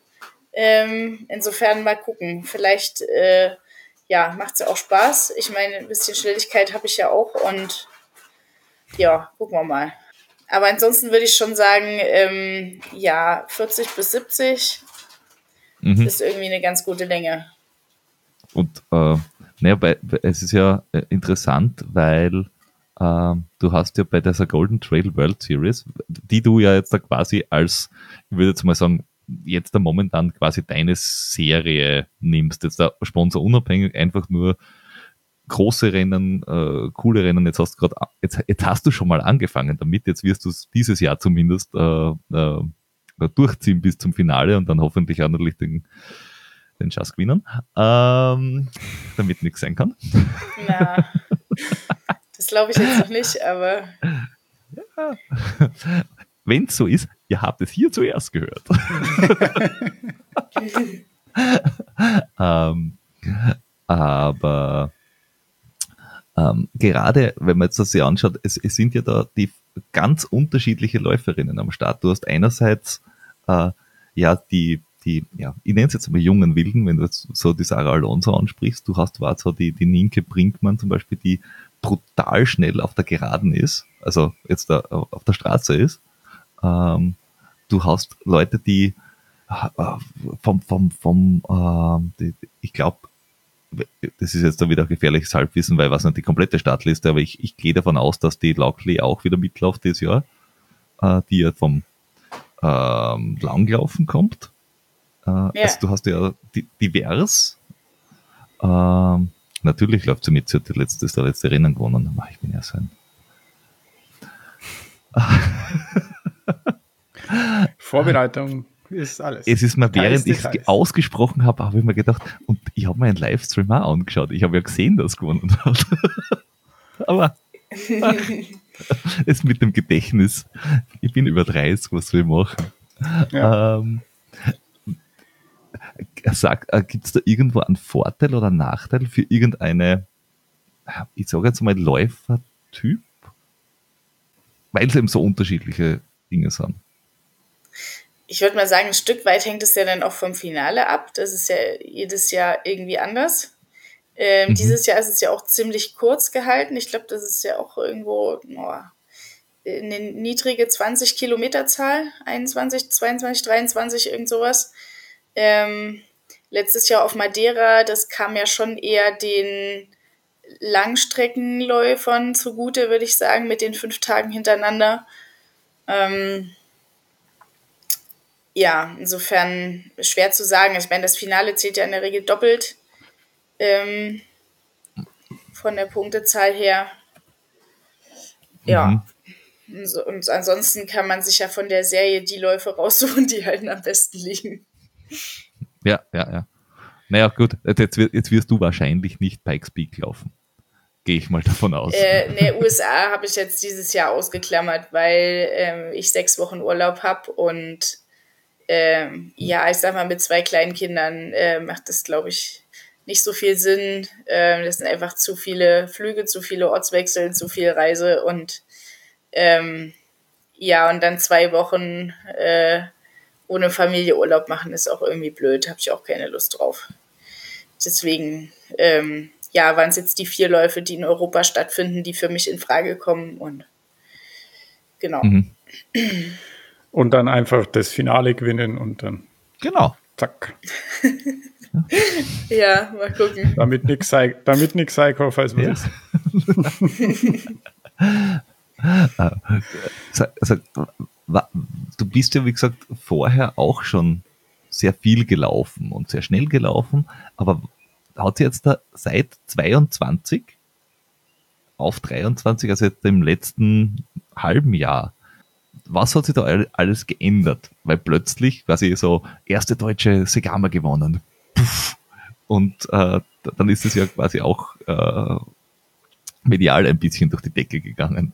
Ähm, insofern mal gucken. Vielleicht äh, ja, macht es ja auch Spaß. Ich meine, ein bisschen Schnelligkeit habe ich ja auch und ja, gucken wir mal. Aber ansonsten würde ich schon sagen, ähm, ja, 40 bis 70 mhm. ist irgendwie eine ganz gute Länge. Und äh, naja, bei, es ist ja äh, interessant, weil äh, du hast ja bei dieser Golden Trail World Series, die du ja jetzt da quasi als, ich würde jetzt mal sagen, jetzt da momentan quasi deine Serie nimmst, jetzt da Sponsor unabhängig, einfach nur große Rennen, äh, coole Rennen. Jetzt hast du gerade, jetzt, jetzt hast du schon mal angefangen damit. Jetzt wirst du es dieses Jahr zumindest äh, äh, durchziehen bis zum Finale und dann hoffentlich auch natürlich den, den Schask gewinnen, ähm, damit nichts sein kann. Na, das glaube ich jetzt noch nicht, aber. Ja. Wenn es so ist, ihr habt es hier zuerst gehört. *laughs* *laughs* ähm, aber ähm, gerade, wenn man jetzt das sich anschaut, es, es, sind ja da die ganz unterschiedliche Läuferinnen am Start. Du hast einerseits äh, ja die, die, ja, ich nenne es jetzt mal jungen Wilden, wenn du jetzt so die Sarah Alonso ansprichst, du hast zwar so die, die Ninke Brinkmann zum Beispiel, die brutal schnell auf der Geraden ist, also jetzt da auf der Straße ist. Ähm, du hast Leute, die äh, vom, vom, vom, äh, die, ich glaube, das ist jetzt da wieder gefährliches Halbwissen, weil was nicht die komplette Startliste, aber ich, ich gehe davon aus, dass die Lockley auch wieder mitläuft dieses Jahr, äh, die ja vom ähm, Langlaufen kommt. Äh, ja. Also du hast ja divers. Ähm, natürlich läuft sie mit, sie hat die letzte, das letzte Rennen gewonnen. Ich bin ja so ein Vorbereitung ist alles. Es ist mir, während ich es ausgesprochen habe, habe ich mir gedacht, und ich habe mir einen Livestream auch angeschaut. Ich habe ja gesehen, dass es gewonnen hat. *laughs* Aber *laughs* es mit dem Gedächtnis. Ich bin über 30, was wir machen. Ja. Ähm, äh, Gibt es da irgendwo einen Vorteil oder einen Nachteil für irgendeine, ich sage jetzt mal, Läufertyp? Weil es eben so unterschiedliche Dinge sind ich würde mal sagen, ein Stück weit hängt es ja dann auch vom Finale ab. Das ist ja jedes Jahr irgendwie anders. Ähm, mhm. Dieses Jahr ist es ja auch ziemlich kurz gehalten. Ich glaube, das ist ja auch irgendwo oh, eine niedrige 20 Kilometer Zahl, 21, 22, 23, irgend sowas. Ähm, letztes Jahr auf Madeira, das kam ja schon eher den Langstreckenläufern zugute, würde ich sagen, mit den fünf Tagen hintereinander. Ähm, ja, insofern schwer zu sagen. Ich meine, das Finale zählt ja in der Regel doppelt ähm, von der Punktezahl her. Ja. Mhm. Und, so, und ansonsten kann man sich ja von der Serie die Läufe raussuchen, die halt am besten liegen. Ja, ja, ja. Naja, gut, jetzt, jetzt wirst du wahrscheinlich nicht Pikes Peak laufen. Gehe ich mal davon aus. Äh, *laughs* ne, USA habe ich jetzt dieses Jahr ausgeklammert, weil ähm, ich sechs Wochen Urlaub habe und ähm, ja, ich sag mal, mit zwei kleinen Kindern äh, macht das, glaube ich, nicht so viel Sinn. Ähm, das sind einfach zu viele Flüge, zu viele Ortswechsel, zu viel Reise und ähm, ja, und dann zwei Wochen äh, ohne Familie Urlaub machen ist auch irgendwie blöd, habe ich auch keine Lust drauf. Deswegen, ähm, ja, waren es jetzt die vier Läufe, die in Europa stattfinden, die für mich in Frage kommen und genau. Mhm. *clears throat* Und dann einfach das Finale gewinnen und dann. Genau. Zack. *laughs* ja, mal gucken. Damit nichts sei, damit sei, falls man ja. ist. *laughs* also, du bist ja, wie gesagt, vorher auch schon sehr viel gelaufen und sehr schnell gelaufen, aber hat sie jetzt da seit 22 auf 23, also jetzt im letzten halben Jahr, was hat sich da alles geändert? Weil plötzlich quasi so erste deutsche Segama gewonnen. Puff. Und äh, dann ist es ja quasi auch äh, medial ein bisschen durch die Decke gegangen.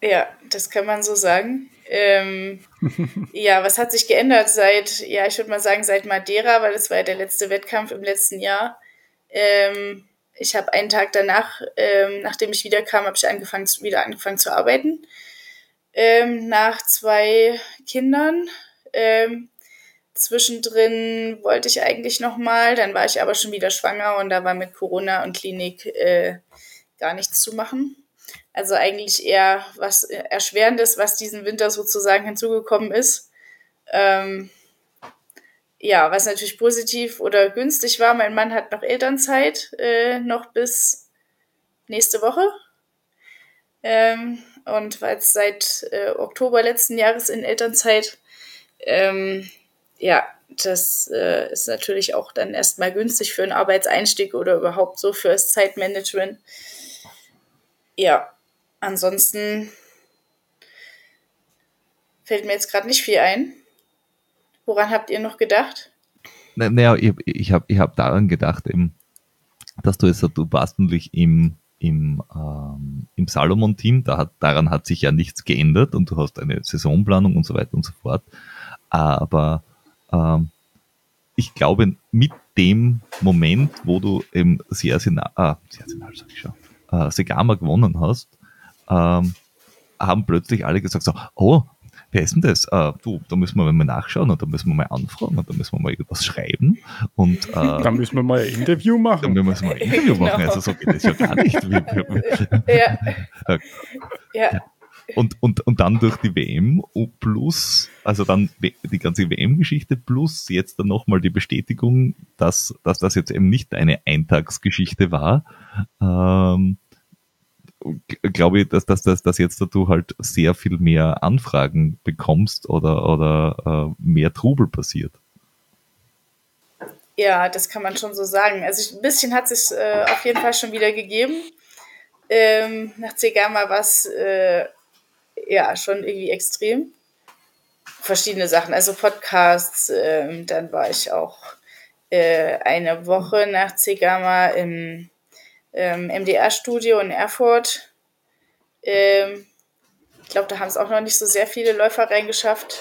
Ja, das kann man so sagen. Ähm, *laughs* ja, was hat sich geändert seit, ja, ich würde mal sagen, seit Madeira, weil das war ja der letzte Wettkampf im letzten Jahr. Ähm, ich habe einen Tag danach, ähm, nachdem ich wiederkam, habe ich angefangen, wieder angefangen zu arbeiten ähm, nach zwei Kindern. Ähm, zwischendrin wollte ich eigentlich noch mal, dann war ich aber schon wieder schwanger und da war mit Corona und Klinik äh, gar nichts zu machen. Also eigentlich eher was Erschwerendes, was diesen Winter sozusagen hinzugekommen ist. Ähm, ja, was natürlich positiv oder günstig war. Mein Mann hat noch Elternzeit, äh, noch bis nächste Woche. Ähm, und war jetzt seit äh, Oktober letzten Jahres in Elternzeit. Ähm, ja, das äh, ist natürlich auch dann erstmal günstig für einen Arbeitseinstieg oder überhaupt so fürs Zeitmanagement. Ja, ansonsten fällt mir jetzt gerade nicht viel ein. Woran habt ihr noch gedacht? Naja, ich, ich habe ich hab daran gedacht, eben, dass du jetzt, du warst natürlich im, im, ähm, im Salomon-Team, da hat, daran hat sich ja nichts geändert und du hast eine Saisonplanung und so weiter und so fort. Aber ähm, ich glaube, mit dem Moment, wo du eben Siasinal, ah, Siasinal sag ich schon, äh, Segama gewonnen hast, ähm, haben plötzlich alle gesagt so, oh, wer ist denn das? Äh, du, da müssen wir mal nachschauen und da müssen wir mal anfragen und da müssen wir mal irgendwas schreiben. Und, äh, *laughs* da müssen wir mal ein Interview machen. Da müssen wir mal ein Interview genau. machen. Also so geht das ja gar nicht. ja. ja. Und, und, und dann durch die WM plus, also dann die ganze WM-Geschichte plus jetzt dann nochmal die Bestätigung, dass, dass das jetzt eben nicht eine Eintagsgeschichte war, ähm, glaube ich, dass, dass, dass, dass jetzt du halt sehr viel mehr Anfragen bekommst oder, oder äh, mehr Trubel passiert. Ja, das kann man schon so sagen. Also ein bisschen hat es äh, auf jeden Fall schon wieder gegeben. Ähm, nach Cegama war es äh, ja schon irgendwie extrem. Verschiedene Sachen, also Podcasts, ähm, dann war ich auch äh, eine Woche nach Cegama im ähm, MDR-Studio in Erfurt. Ähm, ich glaube, da haben es auch noch nicht so sehr viele Läufer reingeschafft.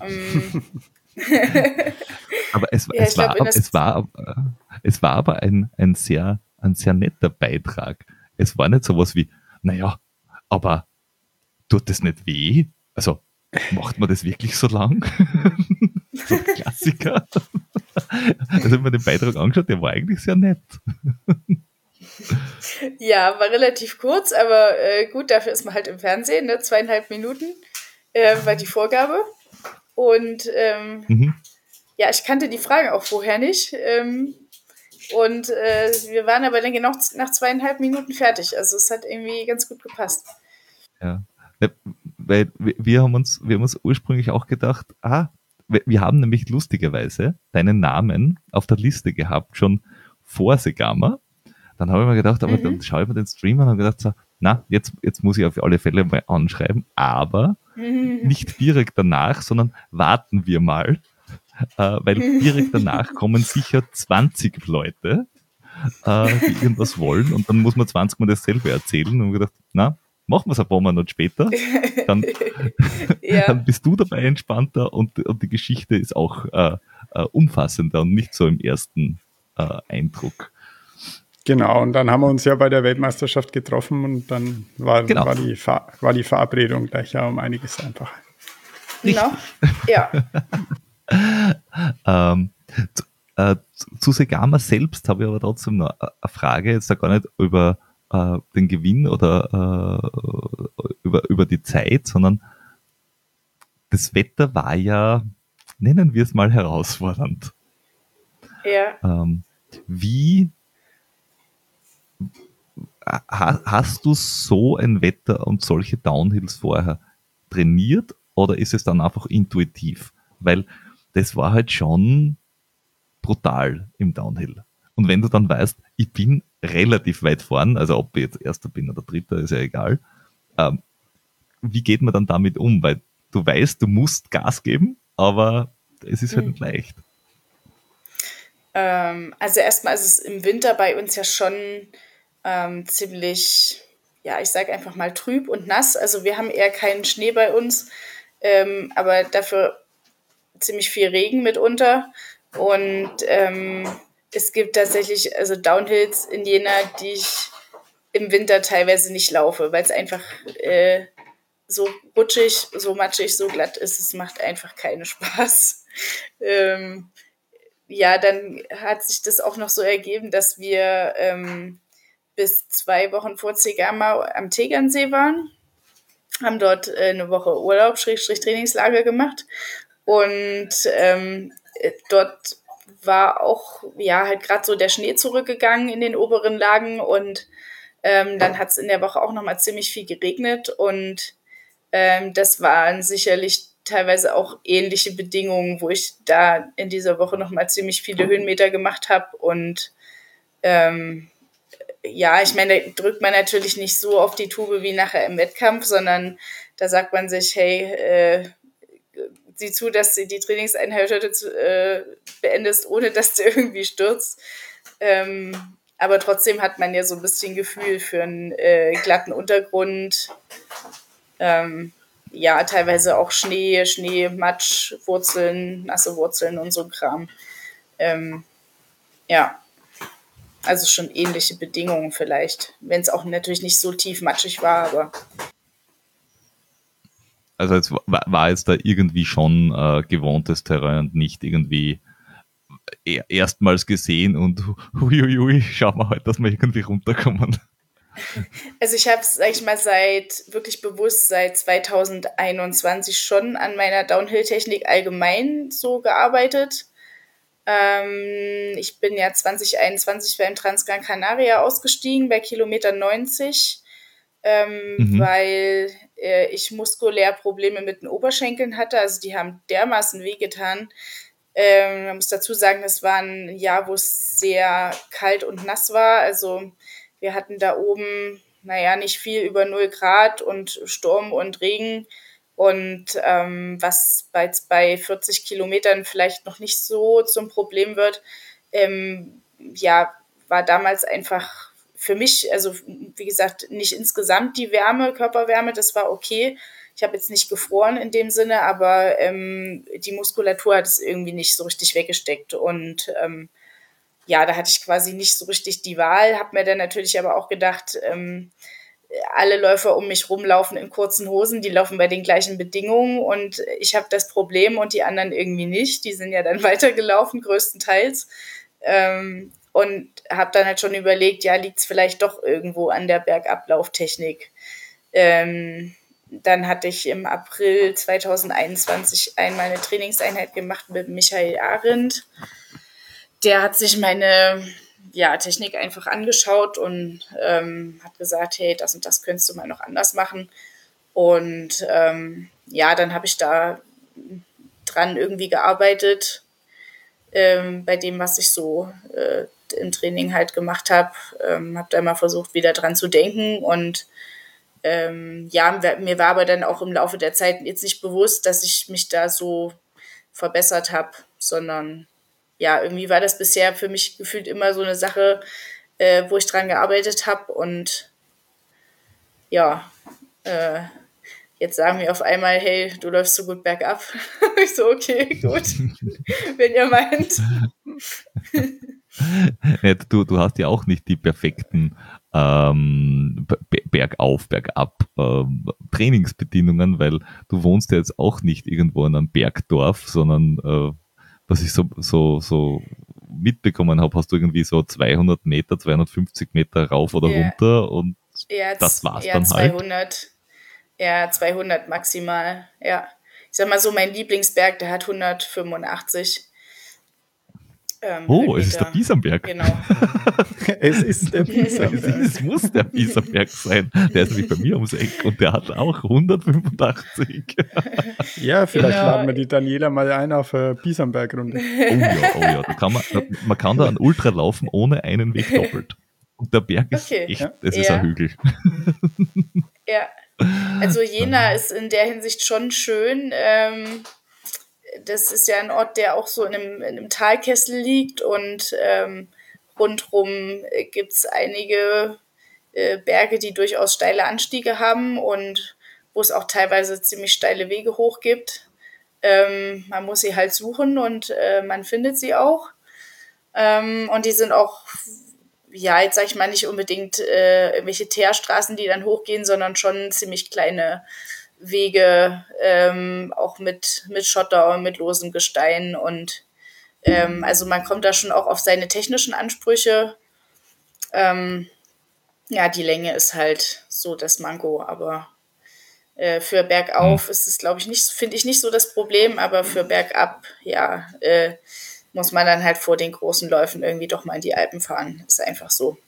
Ähm, *laughs* *laughs* aber es, ja, es, war, glaub, es, war, äh, es war aber ein, ein, sehr, ein sehr netter Beitrag. Es war nicht sowas wie, naja, aber tut das nicht weh? Also, macht man das wirklich so lang? *laughs* so Klassiker. also, wenn man den Beitrag angeschaut, der war eigentlich sehr nett. *laughs* ja, war relativ kurz, aber äh, gut, dafür ist man halt im Fernsehen, ne? zweieinhalb Minuten äh, war die Vorgabe. Und ähm, mhm. ja, ich kannte die Fragen auch vorher nicht. Ähm, und äh, wir waren aber dann genau nach zweieinhalb Minuten fertig. Also es hat irgendwie ganz gut gepasst. Ja. Weil wir haben uns, wir haben uns ursprünglich auch gedacht, ah, wir haben nämlich lustigerweise deinen Namen auf der Liste gehabt, schon vor Segama. Dann habe ich mir gedacht, aber mhm. dann schaue ich mir den Stream an und gedacht so, na, jetzt, jetzt muss ich auf alle Fälle mal anschreiben, aber mhm. nicht direkt danach, sondern warten wir mal, äh, weil *laughs* direkt danach kommen sicher 20 Leute, äh, die irgendwas wollen und dann muss man 20 Mal dasselbe erzählen und gedacht, na, machen wir es ein paar Monate später, dann, *laughs* ja. dann bist du dabei entspannter und, und die Geschichte ist auch äh, äh, umfassender und nicht so im ersten äh, Eindruck. Genau, und dann haben wir uns ja bei der Weltmeisterschaft getroffen und dann war, genau. war, die, war die Verabredung gleich ja um einiges einfacher. Genau, *laughs* ja. *laughs* ähm, zu, äh, zu Segama selbst habe ich aber trotzdem noch eine Frage, jetzt da gar nicht über äh, den Gewinn oder äh, über, über die Zeit, sondern das Wetter war ja, nennen wir es mal herausfordernd. Ja. Ähm, wie hast du so ein Wetter und solche Downhills vorher trainiert oder ist es dann einfach intuitiv? Weil das war halt schon brutal im Downhill. Und wenn du dann weißt, ich bin relativ weit vorn, also ob ich jetzt Erster bin oder Dritter, ist ja egal, ähm, wie geht man dann damit um? Weil du weißt, du musst Gas geben, aber es ist halt mhm. nicht leicht. Ähm, also erstmal ist es im Winter bei uns ja schon ähm, ziemlich, ja, ich sage einfach mal trüb und nass. Also wir haben eher keinen Schnee bei uns, ähm, aber dafür ziemlich viel Regen mitunter. Und ähm, es gibt tatsächlich also Downhills in Jena, die ich im Winter teilweise nicht laufe, weil es einfach äh, so rutschig, so matschig, so glatt ist. Es macht einfach keinen *laughs* Spaß. Ähm, ja, dann hat sich das auch noch so ergeben, dass wir ähm, bis zwei Wochen vor Zegama am Tegernsee waren. Haben dort äh, eine Woche Urlaub, Schrägstrich Trainingslager gemacht. Und ähm, dort war auch, ja, halt gerade so der Schnee zurückgegangen in den oberen Lagen und ähm, dann hat es in der Woche auch nochmal ziemlich viel geregnet und ähm, das waren sicherlich teilweise auch ähnliche Bedingungen, wo ich da in dieser Woche nochmal ziemlich viele Höhenmeter gemacht habe und ähm, ja, ich meine, da drückt man natürlich nicht so auf die Tube wie nachher im Wettkampf, sondern da sagt man sich, hey, äh, sieh zu, dass du die Trainingseinheit äh, beendest, ohne dass du *laughs* irgendwie stürzt. Ähm, aber trotzdem hat man ja so ein bisschen Gefühl für einen äh, glatten Untergrund. Ähm, ja, teilweise auch Schnee, Schnee, Matsch, Wurzeln, nasse Wurzeln und so Kram. Ähm, ja, also schon ähnliche Bedingungen vielleicht, wenn es auch natürlich nicht so tief matschig war, aber. Also es war, war jetzt da irgendwie schon äh, gewohntes Terrain und nicht irgendwie e-, erstmals gesehen und *laughs* huiuiui, schauen wir halt, dass wir irgendwie runterkommen. *laughs* Also ich habe, sag ich mal, seit wirklich bewusst seit 2021 schon an meiner Downhill-Technik allgemein so gearbeitet. Ähm, ich bin ja 2021 beim Transgran Canaria ausgestiegen bei Kilometer 90, ähm, mhm. weil äh, ich muskulär Probleme mit den Oberschenkeln hatte. Also die haben dermaßen wehgetan. Ähm, man muss dazu sagen, es war ein Jahr, wo es sehr kalt und nass war. Also wir hatten da oben, naja, nicht viel über 0 Grad und Sturm und Regen. Und ähm, was bei, bei 40 Kilometern vielleicht noch nicht so zum Problem wird, ähm, ja, war damals einfach für mich, also wie gesagt, nicht insgesamt die Wärme, Körperwärme, das war okay. Ich habe jetzt nicht gefroren in dem Sinne, aber ähm, die Muskulatur hat es irgendwie nicht so richtig weggesteckt. Und ähm, ja, da hatte ich quasi nicht so richtig die Wahl, habe mir dann natürlich aber auch gedacht, ähm, alle Läufer um mich rumlaufen in kurzen Hosen, die laufen bei den gleichen Bedingungen und ich habe das Problem und die anderen irgendwie nicht. Die sind ja dann *laughs* weitergelaufen, größtenteils. Ähm, und habe dann halt schon überlegt, ja, liegt es vielleicht doch irgendwo an der Bergablauftechnik. Ähm, dann hatte ich im April 2021 einmal eine Trainingseinheit gemacht mit Michael Arendt der hat sich meine ja, Technik einfach angeschaut und ähm, hat gesagt, hey, das und das könntest du mal noch anders machen. Und ähm, ja, dann habe ich da dran irgendwie gearbeitet, ähm, bei dem, was ich so äh, im Training halt gemacht habe. Ähm, habe da mal versucht, wieder dran zu denken. Und ähm, ja, mir war aber dann auch im Laufe der Zeit jetzt nicht bewusst, dass ich mich da so verbessert habe, sondern ja, irgendwie war das bisher für mich gefühlt immer so eine Sache, äh, wo ich dran gearbeitet habe und ja, äh, jetzt sagen wir auf einmal, hey, du läufst so gut bergab. *laughs* ich so, okay, gut, *laughs* wenn ihr meint. *laughs* ja, du, du hast ja auch nicht die perfekten ähm, bergauf, bergab ähm, Trainingsbedingungen, weil du wohnst ja jetzt auch nicht irgendwo in einem Bergdorf, sondern äh, was ich so, so, so mitbekommen habe, hast du irgendwie so 200 Meter, 250 Meter rauf oder yeah. runter und ja, das war's ja, dann 200, halt. Ja, 200 maximal, ja. Ich sag mal so, mein Lieblingsberg, der hat 185. Ähm, oh, es ist der Bisamberg. Genau. *laughs* es ist der *laughs* Bisamberg. es muss der Bisamberg sein. Der ist nämlich bei mir ums Eck und der hat auch 185. ja, vielleicht genau. laden wir die Daniela mal ein auf eine Bisamberg-Runde. Oh ja, oh ja. Da kann man, man kann da einen Ultra laufen ohne einen Weg doppelt. Und der Berg ist okay. echt, es ja. ist ein Hügel. ja. Also Jena ist in der Hinsicht schon schön. Ähm, das ist ja ein Ort, der auch so in einem, in einem Talkessel liegt und ähm, rundherum gibt es einige äh, Berge, die durchaus steile Anstiege haben und wo es auch teilweise ziemlich steile Wege hoch gibt. Ähm, man muss sie halt suchen und äh, man findet sie auch. Ähm, und die sind auch, ja, jetzt sage ich mal nicht unbedingt äh, irgendwelche Teerstraßen, die dann hochgehen, sondern schon ziemlich kleine Wege, ähm, auch mit, mit Schotter und mit losem Gestein. Und ähm, also man kommt da schon auch auf seine technischen Ansprüche. Ähm, ja, die Länge ist halt so das Mango, aber äh, für bergauf mhm. ist es, glaube ich, nicht, finde ich nicht so das Problem, aber für bergab, ja, äh, muss man dann halt vor den großen Läufen irgendwie doch mal in die Alpen fahren. Ist einfach so.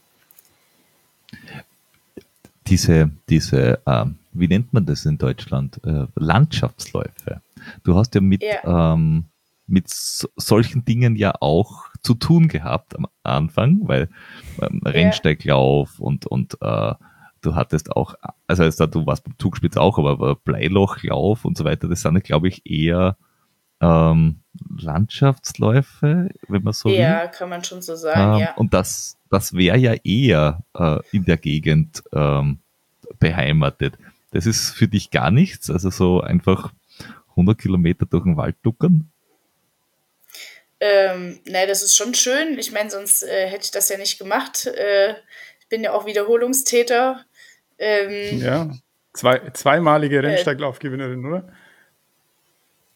Diese, diese, äh, wie nennt man das in Deutschland? Äh, Landschaftsläufe. Du hast ja mit, ja. Ähm, mit solchen Dingen ja auch zu tun gehabt am Anfang, weil ähm, Rennsteiglauf und, und äh, du hattest auch, also, also du warst beim Zugspitz auch, aber Bleilochlauf und so weiter, das sind, glaube ich, eher ähm, Landschaftsläufe, wenn man so ja, will. Ja, kann man schon so sagen, ähm, ja. Und das, das wäre ja eher äh, in der Gegend ähm, beheimatet. Das ist für dich gar nichts, also so einfach 100 Kilometer durch den Wald duckern? Ähm, ne, das ist schon schön. Ich meine, sonst äh, hätte ich das ja nicht gemacht. Äh, ich bin ja auch Wiederholungstäter. Ähm, ja, Zwei, zweimalige äh, Rennsteiglaufgewinnerin, oder?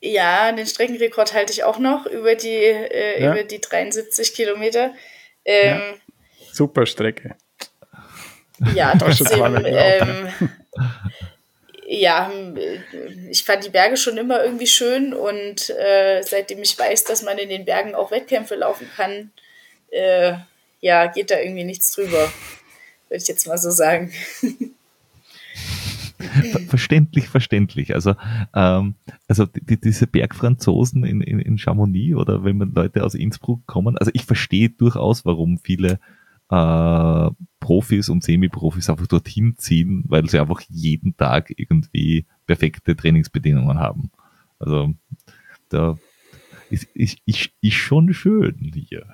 Ja, den Streckenrekord halte ich auch noch über die, äh, ja. über die 73 Kilometer. Ähm, ja. Super Strecke. Ja, *laughs* trotzdem. Ähm, *laughs* ja, ich fand die Berge schon immer irgendwie schön und äh, seitdem ich weiß, dass man in den Bergen auch Wettkämpfe laufen kann, äh, ja, geht da irgendwie nichts drüber, würde ich jetzt mal so sagen. *laughs* verständlich, verständlich. Also, ähm, also die, diese Bergfranzosen in, in, in Chamonix oder wenn man Leute aus Innsbruck kommen, also ich verstehe durchaus, warum viele äh, Profis und Semi-Profis einfach dorthin ziehen, weil sie einfach jeden Tag irgendwie perfekte Trainingsbedingungen haben. Also da ist, ist, ist, ist schon schön hier.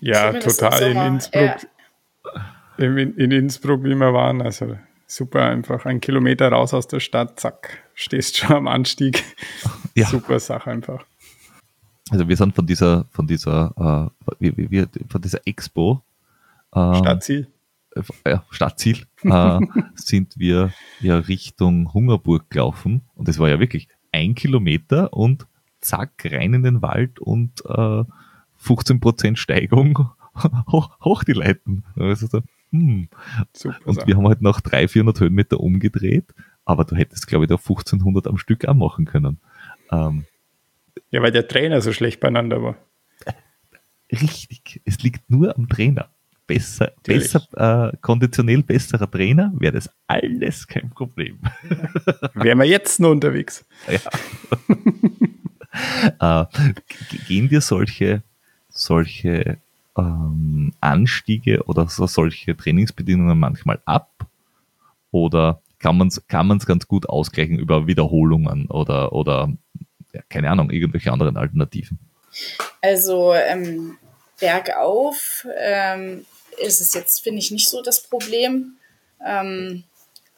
Ja, total in Innsbruck. Ja. In, in Innsbruck, wie wir waren, also super einfach. Ein Kilometer raus aus der Stadt, zack, stehst schon am Anstieg. Ja. Super Sache einfach. Also wir sind von dieser, von dieser, äh, wie, wie, von dieser Expo äh, Stadtziel. Äh, ja, Stadtziel äh, *laughs* sind wir ja Richtung Hungerburg gelaufen und es war ja wirklich ein Kilometer und zack, rein in den Wald und äh, 15% Steigung *laughs* hoch, hoch die Leiten. Also so, hm. Super und wir haben halt noch 300, 400 Höhenmeter umgedreht, aber du hättest, glaube ich, da 1500 am Stück auch machen können. Ähm, ja, weil der Trainer so schlecht beieinander war. Richtig, es liegt nur am Trainer. Besser, besser äh, konditionell besserer Trainer wäre das alles kein Problem. *laughs* Wären wir jetzt nur unterwegs. Ja. *laughs* äh, gehen dir solche, solche ähm, Anstiege oder so solche Trainingsbedingungen manchmal ab? Oder kann man es kann man's ganz gut ausgleichen über Wiederholungen oder, oder ja, keine Ahnung, irgendwelche anderen Alternativen? Also ähm, bergauf ähm, ist es jetzt, finde ich, nicht so das Problem. Ähm,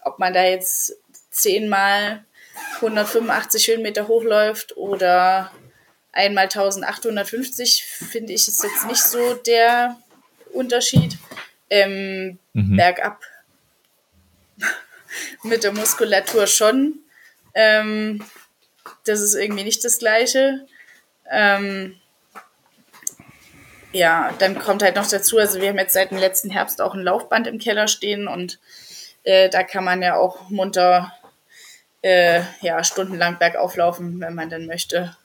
ob man da jetzt zehnmal 185 Höhenmeter hochläuft oder einmal 1850 finde ich ist jetzt nicht so der Unterschied. Ähm, mhm. Bergab *laughs* mit der Muskulatur schon. Ähm, das ist irgendwie nicht das Gleiche. Ähm, ja, dann kommt halt noch dazu, also wir haben jetzt seit dem letzten Herbst auch ein Laufband im Keller stehen und äh, da kann man ja auch munter äh, ja, stundenlang bergauf laufen, wenn man dann möchte.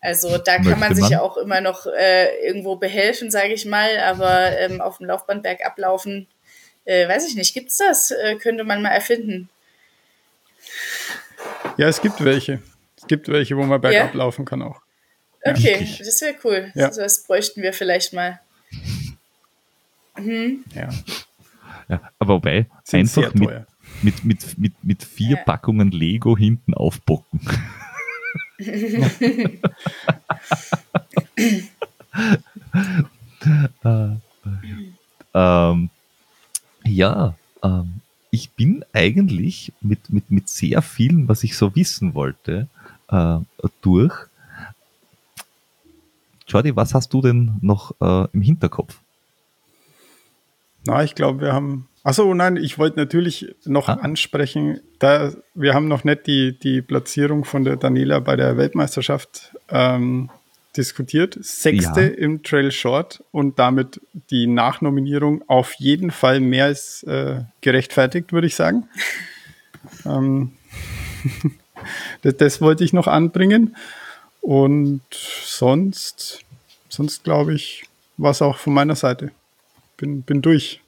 Also da kann man sich ja auch immer noch äh, irgendwo behelfen, sage ich mal, aber ähm, auf dem Laufband bergab laufen, äh, weiß ich nicht, gibt's das? Äh, könnte man mal erfinden. Ja, es gibt welche. Es gibt welche, wo man bergab ja? laufen kann auch. Okay, ja. das wäre cool. Ja. Das bräuchten wir vielleicht mal. Mhm. Ja. ja. Aber wobei, Sind einfach mit, mit, mit, mit, mit vier Packungen Lego hinten aufbocken. *laughs* *laughs* ähm, ja, ähm, ich bin eigentlich mit, mit, mit sehr vielen, was ich so wissen wollte, äh, durch. Jordi, was hast du denn noch äh, im Hinterkopf? Na, ich glaube, wir haben Achso, nein, ich wollte natürlich noch ah. ansprechen, da wir haben noch nicht die, die Platzierung von der Daniela bei der Weltmeisterschaft ähm, diskutiert. Sechste ja. im Trail Short und damit die Nachnominierung auf jeden Fall mehr als äh, gerechtfertigt, würde ich sagen. *laughs* ähm, *laughs* das, das, wollte ich noch anbringen. Und sonst, sonst glaube ich, war es auch von meiner Seite. Bin, bin durch.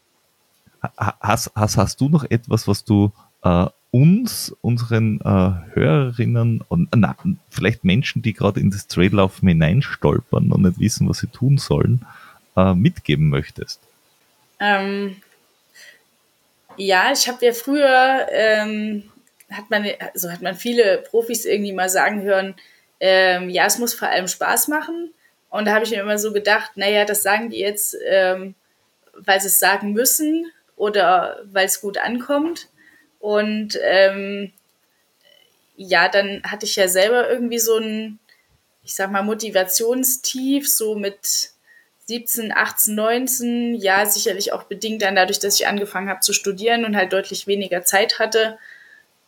Hast, hast, hast du noch etwas, was du äh, uns, unseren äh, Hörerinnen und na, vielleicht Menschen, die gerade in das Traillaufen hineinstolpern und nicht wissen, was sie tun sollen, äh, mitgeben möchtest? Ähm, ja, ich habe ja früher, ähm, hat man, also hat man viele Profis irgendwie mal sagen hören, ähm, ja, es muss vor allem Spaß machen. Und da habe ich mir immer so gedacht, naja, das sagen die jetzt, ähm, weil sie es sagen müssen oder weil es gut ankommt. Und ähm, ja, dann hatte ich ja selber irgendwie so ein, ich sag mal, Motivationstief, so mit 17, 18, 19, ja, sicherlich auch bedingt dann dadurch, dass ich angefangen habe zu studieren und halt deutlich weniger Zeit hatte.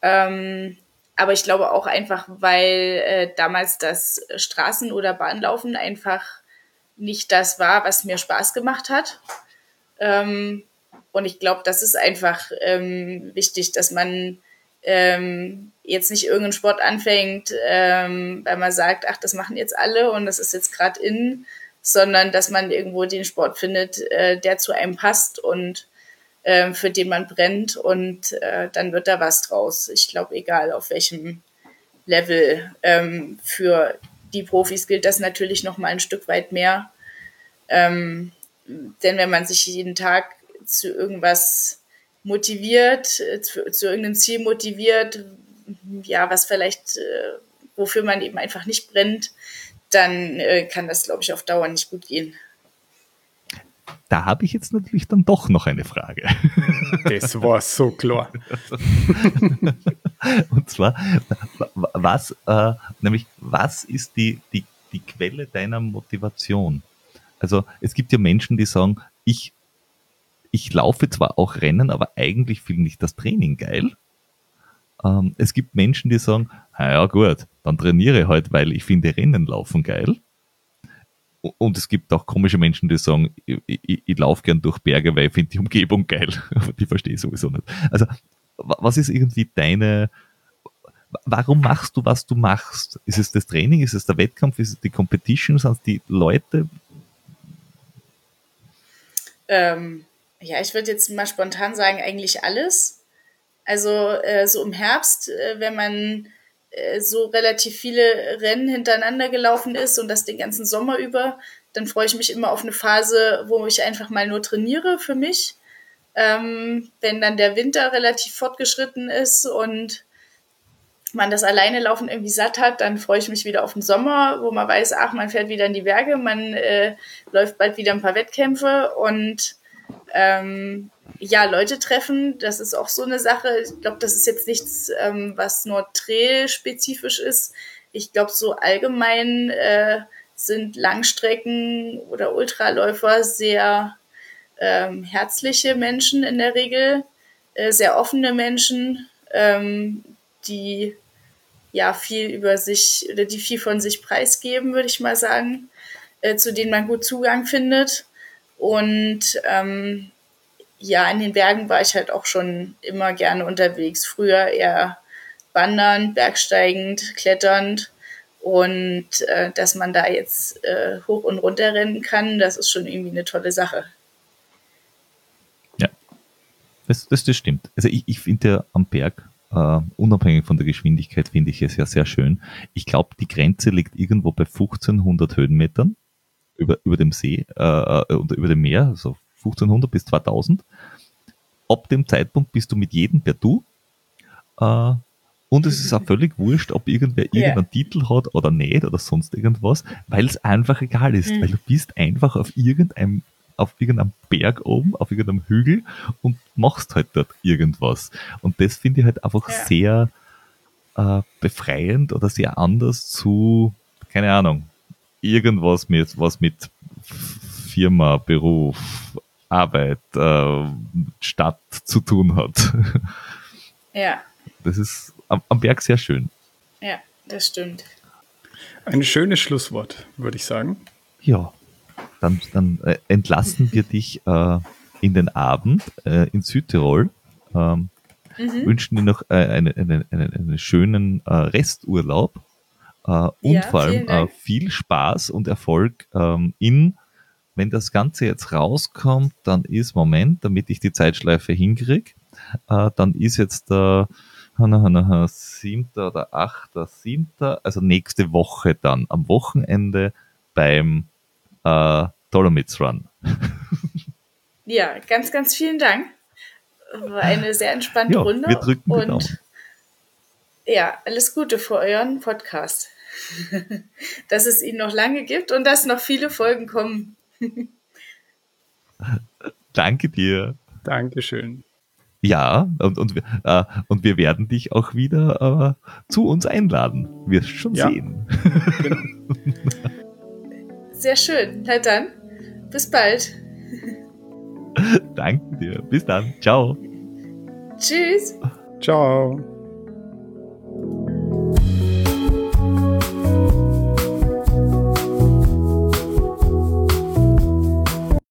Ähm, aber ich glaube auch einfach, weil äh, damals das Straßen- oder Bahnlaufen einfach nicht das war, was mir Spaß gemacht hat. Ähm, und ich glaube, das ist einfach ähm, wichtig, dass man ähm, jetzt nicht irgendeinen Sport anfängt, ähm, weil man sagt, ach, das machen jetzt alle und das ist jetzt gerade in, sondern dass man irgendwo den Sport findet, äh, der zu einem passt und äh, für den man brennt und äh, dann wird da was draus. Ich glaube, egal auf welchem Level. Ähm, für die Profis gilt das natürlich noch mal ein Stück weit mehr. Ähm, denn wenn man sich jeden Tag zu irgendwas motiviert, äh, zu, zu irgendeinem Ziel motiviert, ja, was vielleicht, äh, wofür man eben einfach nicht brennt, dann äh, kann das, glaube ich, auf Dauer nicht gut gehen. Da habe ich jetzt natürlich dann doch noch eine Frage. Das war so klar. *laughs* Und zwar, was, äh, nämlich, was ist die, die, die Quelle deiner Motivation? Also es gibt ja Menschen, die sagen, ich ich laufe zwar auch Rennen, aber eigentlich finde ich das Training geil. Ähm, es gibt Menschen, die sagen, ja gut, dann trainiere ich halt, weil ich finde Rennen laufen geil. Und es gibt auch komische Menschen, die sagen, ich, ich, ich laufe gern durch Berge, weil ich finde die Umgebung geil. *laughs* Aber die verstehe ich sowieso nicht. Also, was ist irgendwie deine, warum machst du, was du machst? Ist es das Training? Ist es der Wettkampf? Ist es die Competition? Sind es die Leute? Ähm, ja, ich würde jetzt mal spontan sagen, eigentlich alles. Also äh, so im Herbst, äh, wenn man äh, so relativ viele Rennen hintereinander gelaufen ist und das den ganzen Sommer über, dann freue ich mich immer auf eine Phase, wo ich einfach mal nur trainiere für mich. Ähm, wenn dann der Winter relativ fortgeschritten ist und man das alleine laufen irgendwie satt hat, dann freue ich mich wieder auf den Sommer, wo man weiß, ach, man fährt wieder in die Berge, man äh, läuft bald wieder ein paar Wettkämpfe und ähm, ja, Leute treffen, das ist auch so eine Sache. Ich glaube, das ist jetzt nichts, ähm, was nur Trail-spezifisch ist. Ich glaube, so allgemein äh, sind Langstrecken- oder Ultraläufer sehr ähm, herzliche Menschen in der Regel, äh, sehr offene Menschen, ähm, die ja viel über sich oder die viel von sich preisgeben, würde ich mal sagen, äh, zu denen man gut Zugang findet. Und ähm, ja, in den Bergen war ich halt auch schon immer gerne unterwegs. Früher eher wandern, bergsteigend, kletternd. Und äh, dass man da jetzt äh, hoch und runter rennen kann, das ist schon irgendwie eine tolle Sache. Ja, das, das, das stimmt. Also ich, ich finde ja am Berg, uh, unabhängig von der Geschwindigkeit, finde ich es ja sehr schön. Ich glaube, die Grenze liegt irgendwo bei 1500 Höhenmetern über, über dem See äh, äh und über dem Meer, also 1500 bis 2000. Ab dem Zeitpunkt bist du mit jedem per Du. Äh, und es ist auch völlig wurscht, ob irgendwer irgendeinen yeah. Titel hat oder nicht oder sonst irgendwas, weil es einfach egal ist, mhm. weil du bist einfach auf irgendeinem auf irgendeinem Berg oben, auf irgendeinem Hügel und machst halt dort irgendwas. Und das finde ich halt einfach ja. sehr äh, befreiend oder sehr anders zu, keine Ahnung, irgendwas mit, was mit Firma, Beruf, Arbeit, äh, Stadt zu tun hat. Ja. Das ist am, am Berg sehr schön. Ja, das stimmt. Ein schönes Schlusswort, würde ich sagen. Ja, dann, dann äh, entlassen wir dich äh, in den Abend äh, in Südtirol. Ähm, mhm. Wünschen dir noch äh, einen, einen, einen, einen schönen äh, Resturlaub und ja, vor allem viel Spaß und Erfolg ähm, in wenn das Ganze jetzt rauskommt, dann ist, Moment, damit ich die Zeitschleife hinkriege, äh, dann ist jetzt der äh, 7. oder 8. 7. also nächste Woche dann, am Wochenende beim äh, Dolomites Run. ja, ganz, ganz vielen Dank. War eine sehr entspannte ja, Runde. Wir drücken und ja, alles Gute für euren Podcast. *laughs* dass es ihn noch lange gibt und dass noch viele Folgen kommen. *laughs* Danke dir. Dankeschön. Ja, und, und, äh, und wir werden dich auch wieder äh, zu uns einladen. Wirst schon ja. sehen. Genau. Sehr schön. Na dann, bis bald. *laughs* Danke dir. Bis dann. Ciao. Tschüss. Ciao.